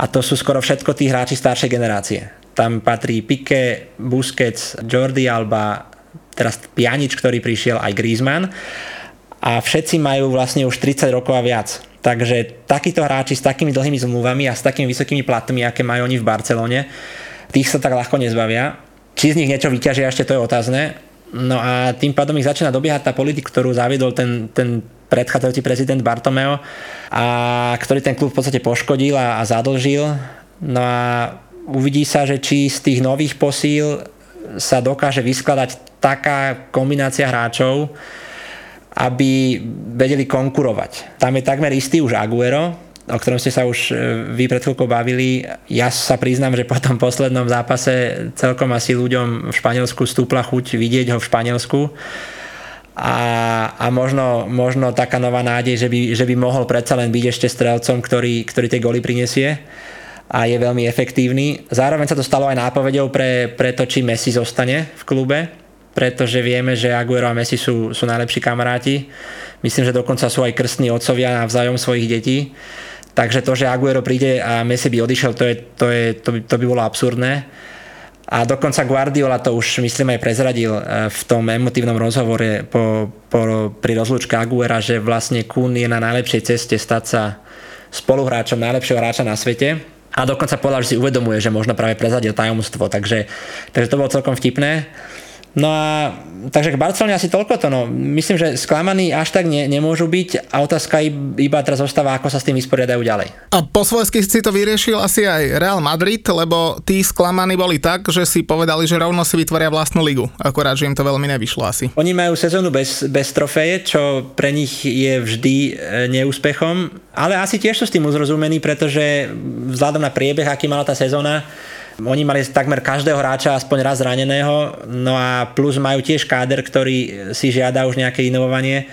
a to sú skoro všetko tí hráči staršej generácie. Tam patrí Pique, Busquets, Jordi Alba, teraz Pjanič, ktorý prišiel, aj Griezmann a všetci majú vlastne už 30 rokov a viac. Takže takíto hráči s takými dlhými zmluvami a s takými vysokými platmi, aké majú oni v Barcelone, tých sa tak ľahko nezbavia. Či z nich niečo vyťažia, ešte to je otázne. No a tým pádom ich začína dobiehať tá politika, ktorú zaviedol ten, ten predchádzajúci prezident Bartomeo a ktorý ten klub v podstate poškodil a, a zadlžil. No a uvidí sa, že či z tých nových posíl sa dokáže vyskladať taká kombinácia hráčov, aby vedeli konkurovať. Tam je takmer istý už Aguero, o ktorom ste sa už e, vy pred chvíľkou bavili. Ja sa priznám, že po tom poslednom zápase celkom asi ľuďom v Španielsku stúpla chuť vidieť ho v Španielsku. A, a možno, možno taká nová nádej, že by, že by mohol predsa len byť ešte strelcom, ktorý, ktorý tie goly prinesie a je veľmi efektívny. Zároveň sa to stalo aj nápovedou pre, pre to, či Messi zostane v klube, pretože vieme, že Aguero a Messi sú, sú najlepší kamaráti. Myslím, že dokonca sú aj krstní otcovia navzájom svojich detí. Takže to, že Aguero príde a Messi by odišiel, to, je, to, je, to, by, to by bolo absurdné. A dokonca Guardiola to už, myslím, aj prezradil eh, v tom emotívnom rozhovore po, po, pri rozlúčke Aguera, že vlastne Kun je na najlepšej ceste stať sa spoluhráčom najlepšieho hráča na svete a dokonca povedal, že si uvedomuje, že možno práve prezadil tajomstvo, takže, takže to bolo celkom vtipné. No a takže k Barcelone asi toľko to. No. Myslím, že sklamaní až tak ne, nemôžu byť a otázka iba teraz zostáva, ako sa s tým vysporiadajú ďalej. A po svojsky si to vyriešil asi aj Real Madrid, lebo tí sklamaní boli tak, že si povedali, že rovno si vytvoria vlastnú ligu. Akorát, že im to veľmi nevyšlo asi. Oni majú sezónu bez, bez trofeje, čo pre nich je vždy e, neúspechom, ale asi tiež sú s tým uzrozumení, pretože vzhľadom na priebeh, aký mala tá sezóna, oni mali takmer každého hráča aspoň raz zraneného, no a plus majú tiež káder, ktorý si žiada už nejaké inovovanie.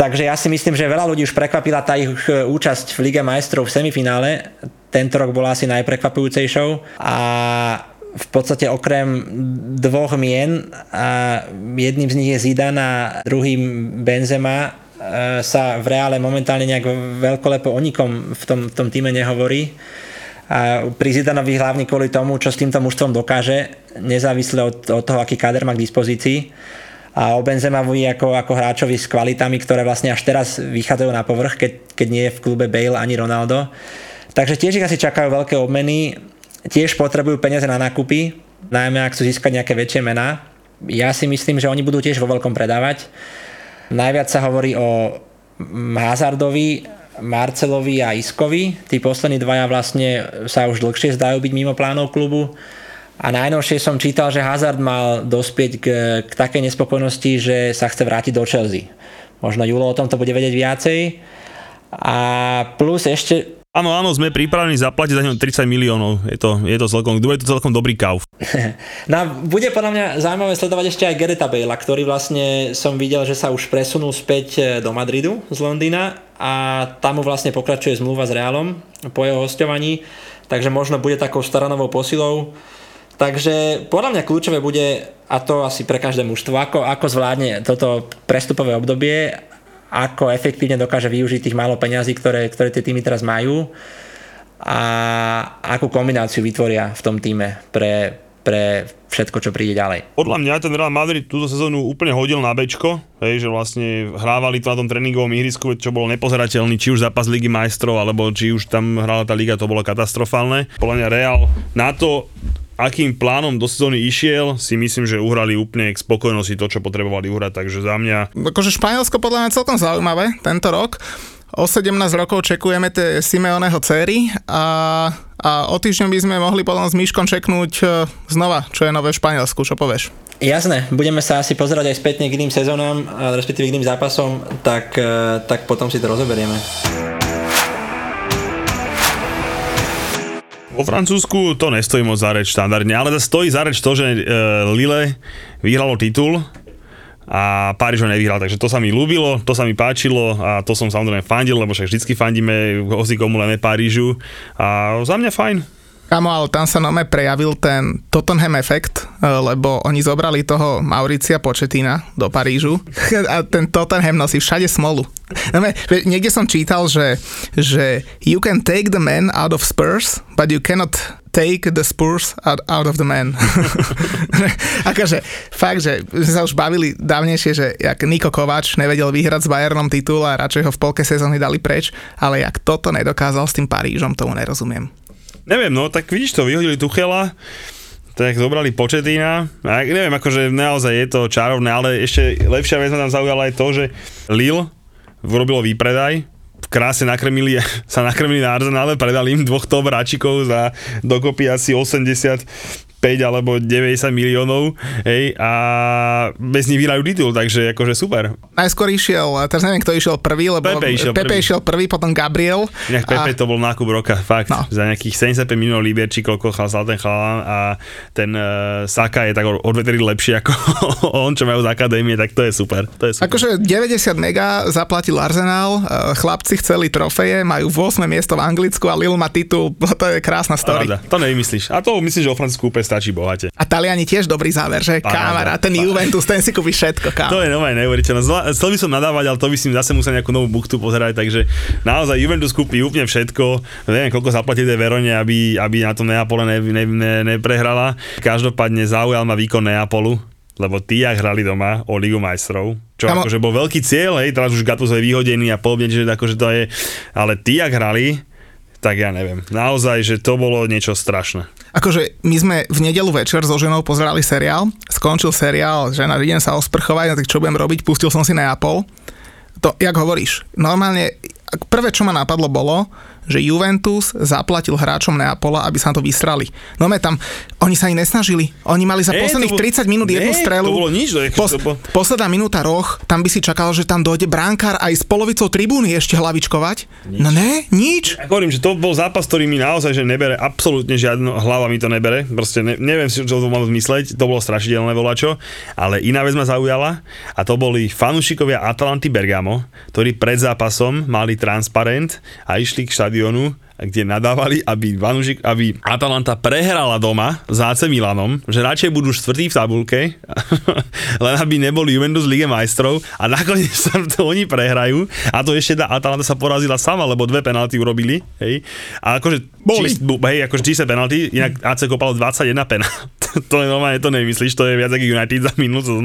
Takže ja si myslím, že veľa ľudí už prekvapila tá ich účasť v Lige majstrov v semifinále. Tento rok bola asi najprekvapujúcejšou a v podstate okrem dvoch mien a jedným z nich je Zidane a druhým Benzema e, sa v reále momentálne nejak veľkolepo o nikom v tom, v tom týme nehovorí a pri Zidanovi hlavne kvôli tomu, čo s týmto mužstvom dokáže, nezávisle od, od toho, aký káder má k dispozícii. a o Benzemavi ako, ako hráčovi s kvalitami, ktoré vlastne až teraz vychádzajú na povrch, keď, keď nie je v klube Bale ani Ronaldo. Takže tiež ich asi čakajú veľké obmeny, tiež potrebujú peniaze na nákupy, najmä ak chcú získať nejaké väčšie mená. Ja si myslím, že oni budú tiež vo veľkom predávať. Najviac sa hovorí o Hazardovi, Marcelovi a Iskovi. Tí poslední dvaja vlastne sa už dlhšie zdajú byť mimo plánov klubu. A najnovšie som čítal, že Hazard mal dospieť k, k takej nespokojnosti, že sa chce vrátiť do Chelsea. Možno Julo o tomto bude vedieť viacej. A plus ešte... Áno, áno, sme pripravení zaplatiť za ňom 30 miliónov. Je to, je to celkom, je to celkom dobrý kauf. [LAUGHS] no bude podľa mňa zaujímavé sledovať ešte aj Gereta Bale, ktorý vlastne som videl, že sa už presunul späť do Madridu z Londýna a tam mu vlastne pokračuje zmluva s Realom po jeho hostovaní, takže možno bude takou staranovou posilou. Takže podľa mňa kľúčové bude, a to asi pre každé mužstvo, ako, ako zvládne toto prestupové obdobie, ako efektívne dokáže využiť tých málo peňazí, ktoré, ktoré tie týmy teraz majú a akú kombináciu vytvoria v tom týme pre, pre všetko, čo príde ďalej. Podľa mňa ten Real Madrid túto sezónu úplne hodil na bečko, hej, že vlastne hrávali to na tom tréningovom ihrisku, čo bolo nepozerateľný, či už zápas Ligy majstrov, alebo či už tam hrala tá liga, to bolo katastrofálne. Podľa mňa Real na to akým plánom do sezóny išiel, si myslím, že uhrali úplne k spokojnosti to, čo potrebovali uhrať, takže za mňa... Akože Španielsko podľa mňa celkom zaujímavé tento rok. O 17 rokov čekujeme tie Simeoneho céry a, a o týždeň by sme mohli potom s Myškom čeknúť e, znova, čo je nové v Španielsku, čo povieš? Jasné, budeme sa asi pozerať aj spätne k iným sezónam, respektíve k iným zápasom, tak, e, tak potom si to rozoberieme. Vo Francúzsku to nestojí moc za reč štandardne, ale stojí za reč to, že e, Lille vyhralo titul a Páriž ho nevyhral, takže to sa mi ľúbilo, to sa mi páčilo a to som samozrejme fandil, lebo však vždycky fandíme hoci komu len Párižu a za mňa fajn. Kamo, ale tam sa nome prejavil ten Tottenham efekt, e, lebo oni zobrali toho Mauricia Početina do Parížu [LAUGHS] a ten Tottenham nosí všade smolu. Niekde som čítal, že, že you can take the man out of Spurs, but you cannot take the Spurs out, of the man. [LAUGHS] akože, fakt, že sme sa už bavili dávnejšie, že jak Niko Kovač nevedel vyhrať s Bayernom titul a radšej ho v polke sezóny dali preč, ale jak toto nedokázal s tým Parížom, tomu nerozumiem. Neviem, no tak vidíš to, vyhodili Tuchela, tak zobrali početína. A neviem, akože naozaj je to čarovné, ale ešte lepšia vec ma tam zaujala aj to, že Lille urobilo výpredaj, krásne nakrmili, [LAUGHS] sa nakrmili na Arsenále, predali im dvoch top hráčikov za dokopy asi 80 5 alebo 90 miliónov, hej, a bez nich vyhrajú titul, takže akože super. Najskôr išiel, teraz neviem, kto išiel prvý, lebo Pepe išiel, Pepe prvý. išiel prvý, potom Gabriel. Inak Pepe a... to bol nákup roka, fakt, no. za nejakých 75 miliónov libier, či koľko chal ten chalán a ten uh, Saka je tak odvetrí lepšie ako [LAUGHS] on, čo majú z akadémie, tak to je super. To je super. Akože 90 mega zaplatil Arsenal, uh, chlapci chceli trofeje, majú 8 miesto v Anglicku a Lil má titul, [LAUGHS] to je krásna story. Rada, to nevymyslíš. A to myslím, že o Francúzsku stačí bohate. A Taliani tiež dobrý záver, že? Kámara, ten Juventus, ten si kúpi všetko, kámo. To je nové neuveriteľné. Chcel by som nadávať, ale to by si zase musel nejakú novú buchtu pozerať, takže naozaj Juventus kúpi úplne všetko. Neviem, koľko zaplatí tej Verone, aby, aby na tom Neapole ne, ne, ne, neprehrala. Každopádne zaujal ma výkon Neapolu, lebo tí, ak hrali doma o Ligu majstrov, čo Kamo... akože bol veľký cieľ, hej, teraz už Gattuso je vyhodený a podobne, že akože to je, ale tí, ak hrali, tak ja neviem. Naozaj, že to bolo niečo strašné. Akože my sme v nedelu večer so ženou pozerali seriál, skončil seriál, žena, idem sa osprchovať, no tak čo budem robiť, pustil som si na Apple. To, jak hovoríš, normálne, prvé, čo ma napadlo, bolo, že Juventus zaplatil hráčom Neapola, aby sa na to vysrali. No me tam, oni sa ani nesnažili. Oni mali za e, posledných bol, 30 minút jednu strelu. To bolo nič. Pos, to bol... Posledná minúta roh, tam by si čakal, že tam dojde bránkár aj s polovicou tribúny ešte hlavičkovať. Nič. No ne, nič. Ja hovorím, že to bol zápas, ktorý mi naozaj že nebere, absolútne žiadno, hlava mi to nebere. Proste ne, neviem si, čo to mám zmysleť, to bolo strašidelné volačo. Ale iná vec ma zaujala a to boli fanúšikovia Atalanty Bergamo, ktorí pred zápasom mali transparent a išli k štadionu, kde nadávali, aby, Vanužik, aby Atalanta prehrala doma s AC Milanom, že radšej budú štvrtí v tabulke, [LAUGHS] len aby neboli Juventus Lige majstrov a nakoniec sa to oni prehrajú a to ešte tá Atalanta sa porazila sama, lebo dve penalty urobili, hej. A akože, Boli. Čist, hej, akože čisté penalty, inak AC kopalo 21 penalt [LAUGHS] to je normálne, to nemyslíš, to je viac ako United za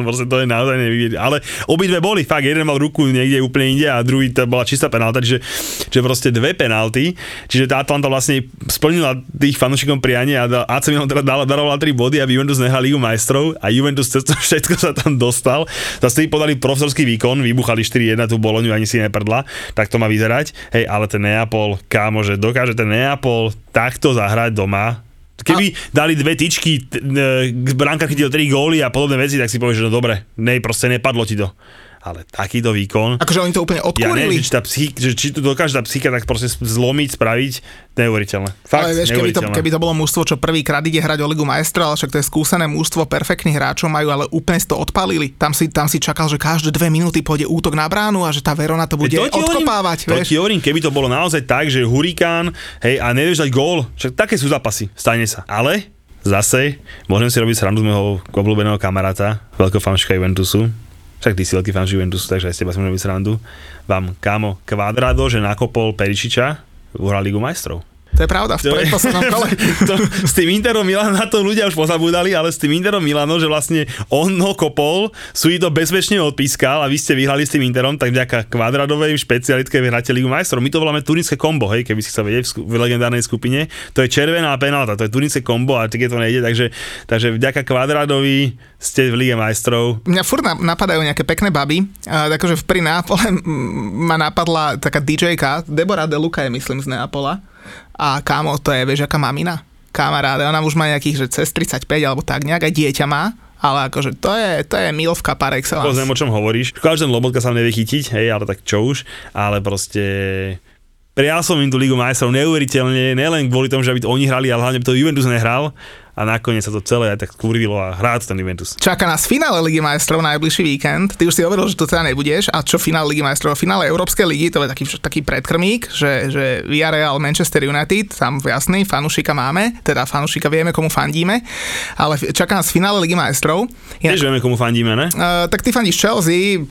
proste to je naozaj nevidieť. Ale obidve boli, fakt, jeden mal ruku niekde úplne inde a druhý to bola čistá penálta, čiže, čiže proste dve penalty, čiže tá Atlanta vlastne splnila tých fanúšikom prianie a AC Milan teda dala, darovala tri body, aby Juventus nehral Ligu majstrov a Juventus cez to [LAUGHS] všetko sa tam dostal. Zase podali profesorský výkon, vybuchali 4-1 tú Boloňu, ani si neprdla, tak to má vyzerať. Hej, ale ten Neapol, kámo, že dokáže ten Neapol takto zahrať doma, Keby a... dali dve tyčky, bránka chytil tri góly a podobné veci, tak si povieš, že no dobre, nej, proste nepadlo ti to ale takýto výkon... Akože oni to úplne odkúrili? Ja neviem, či, tá psych, že, či tu dokáže tá psychika tak proste zlomiť, spraviť, neuveriteľné. Fakt, ale vieš, keby to, keby to bolo mužstvo, čo prvýkrát ide hrať o Ligu majstrov, ale však to je skúsené mužstvo, perfektných hráčov majú, ale úplne to odpalili. Tam si, tam si čakal, že každé dve minúty pôjde útok na bránu a že tá Verona to bude to odkopávať. Hovorím, vieš? To ti hovorím, keby to bolo naozaj tak, že hurikán, hej, a nevieš dať gól, však také sú zápasy, stane sa. Ale zase môžem si robiť srandu z môjho obľúbeného kamaráta, veľkého fanška Juventusu, však ty si veľký fan Juventusu, takže aj s teba som robiť srandu. Vám, kámo, Kvadrado, že nakopol Peričiča, uhral Ligu majstrov. To je pravda, v predposlednom kole. [LAUGHS] to, s tým Interom Milan na to ľudia už pozabudali, ale s tým Interom Milano, že vlastne on ho kopol, sú to bezpečne odpískal a vy ste vyhrali s tým Interom, tak vďaka kvadradovej špecialitke vyhráte Ligu majstrov. My to voláme turické kombo, hej, keby si chcel vedieť v, sku- v legendárnej skupine. To je červená penálta, to je turické kombo a je to nejde, takže, takže vďaka kvadradovi ste v Lige majstrov. Mňa furt napadajú nejaké pekné baby, uh, takže pri Neapole ma napadla taká DJka, Deborah De Luca je myslím z Neapola a kámo, to je, vieš, aká mamina? Kamaráde, ona už má nejakých, že cez 35 alebo tak nejak, aj dieťa má, ale akože to je, to je milvka par excellence. Pozriem, o čom hovoríš. Každý Lobotka sa nevie chytiť, hej, ale tak čo už, ale proste prijal som im tú Ligu majstrov neuveriteľne, nielen kvôli tomu, že aby to oni hrali, ale hlavne by to Juventus nehral a nakoniec sa to celé aj tak kurvilo a hrá ten Juventus. Čaká nás finále Ligy majstrov najbližší víkend. Ty už si hovoril, že to teda nebudeš. A čo finále Ligy majstrov? Finále Európskej ligy, to je taký, taký predkrmík, že, že Villarreal Manchester United, tam jasný, fanušika máme, teda fanušika vieme, komu fandíme, ale čaká nás finále Ligy majstrov. Tiež vieme, komu fandíme, ne? Uh, tak ty fandíš Chelsea,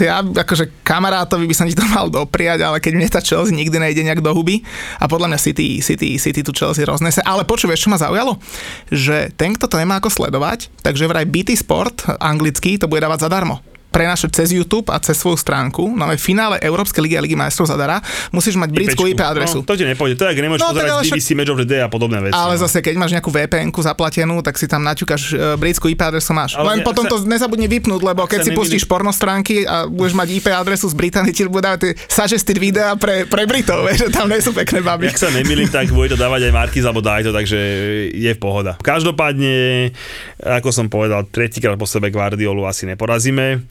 ja akože kamarátovi by som ti to mal dopriať, ale keď mne tá Chelsea nikdy nejde nejak do huby a podľa mňa City, City, City tu Chelsea roznese. Ale počuješ, čo ma zaujalo? Že ten, kto to nemá ako sledovať, takže vraj BT Sport anglický to bude dávať zadarmo prenášať cez YouTube a cez svoju stránku. V finále Európskej ligy a ligy majstrov zadara musíš mať britskú IP adresu. No, to ti nepôjde, to je, ak nemôžeš no, pozerať BBC však... Match of the Day a podobné veci. Ale no. zase, keď máš nejakú vpn zaplatenú, tak si tam naťukáš uh, britskú IP adresu máš. Ale Len ne, potom sa, to nezabudni vypnúť, lebo keď si pustíš porno stránky a budeš mať IP adresu z Británie, ti bude dávať suggested videa pre, pre Britov, [LAUGHS] že tam nie sú pekné baby. Ak sa nemýlim, tak bude to dávať aj Markiz alebo to, takže je v pohoda. Každopádne, ako som povedal, tretíkrát po sebe Guardiolu asi neporazíme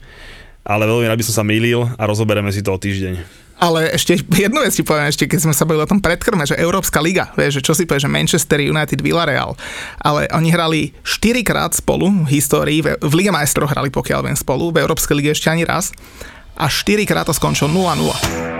ale veľmi rád by som sa mýlil a rozoberieme si to o týždeň. Ale ešte jednu vec ti poviem, ešte keď sme sa bavili o tom predkrme, že Európska liga, vieš, že čo si povie, že Manchester United, Villarreal, ale oni hrali 4 krát spolu v histórii, v, v Lige majstrov hrali pokiaľ viem spolu, v Európskej lige ešte ani raz a 4 krát to skončilo 0-0.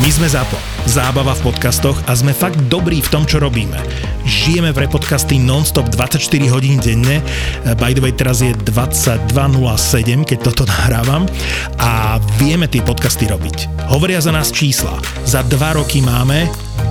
My sme ZAPO. Zábava v podcastoch a sme fakt dobrí v tom, čo robíme. Žijeme v repodcasty non-stop 24 hodín denne. By the way, teraz je 22.07, keď toto [LAUGHS] nahrávam. A vieme tie podcasty robiť. Hovoria za nás čísla. Za dva roky máme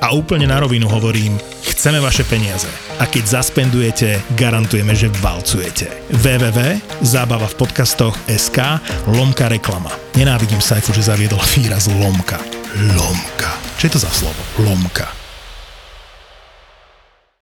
A úplne na rovinu hovorím, chceme vaše peniaze. A keď zaspendujete, garantujeme, že valcujete. www.zábava v podcastoch SK lomka reklama. Nenávidím Saifu, že zaviedol výraz lomka. Lomka. Čo je to za slovo? Lomka.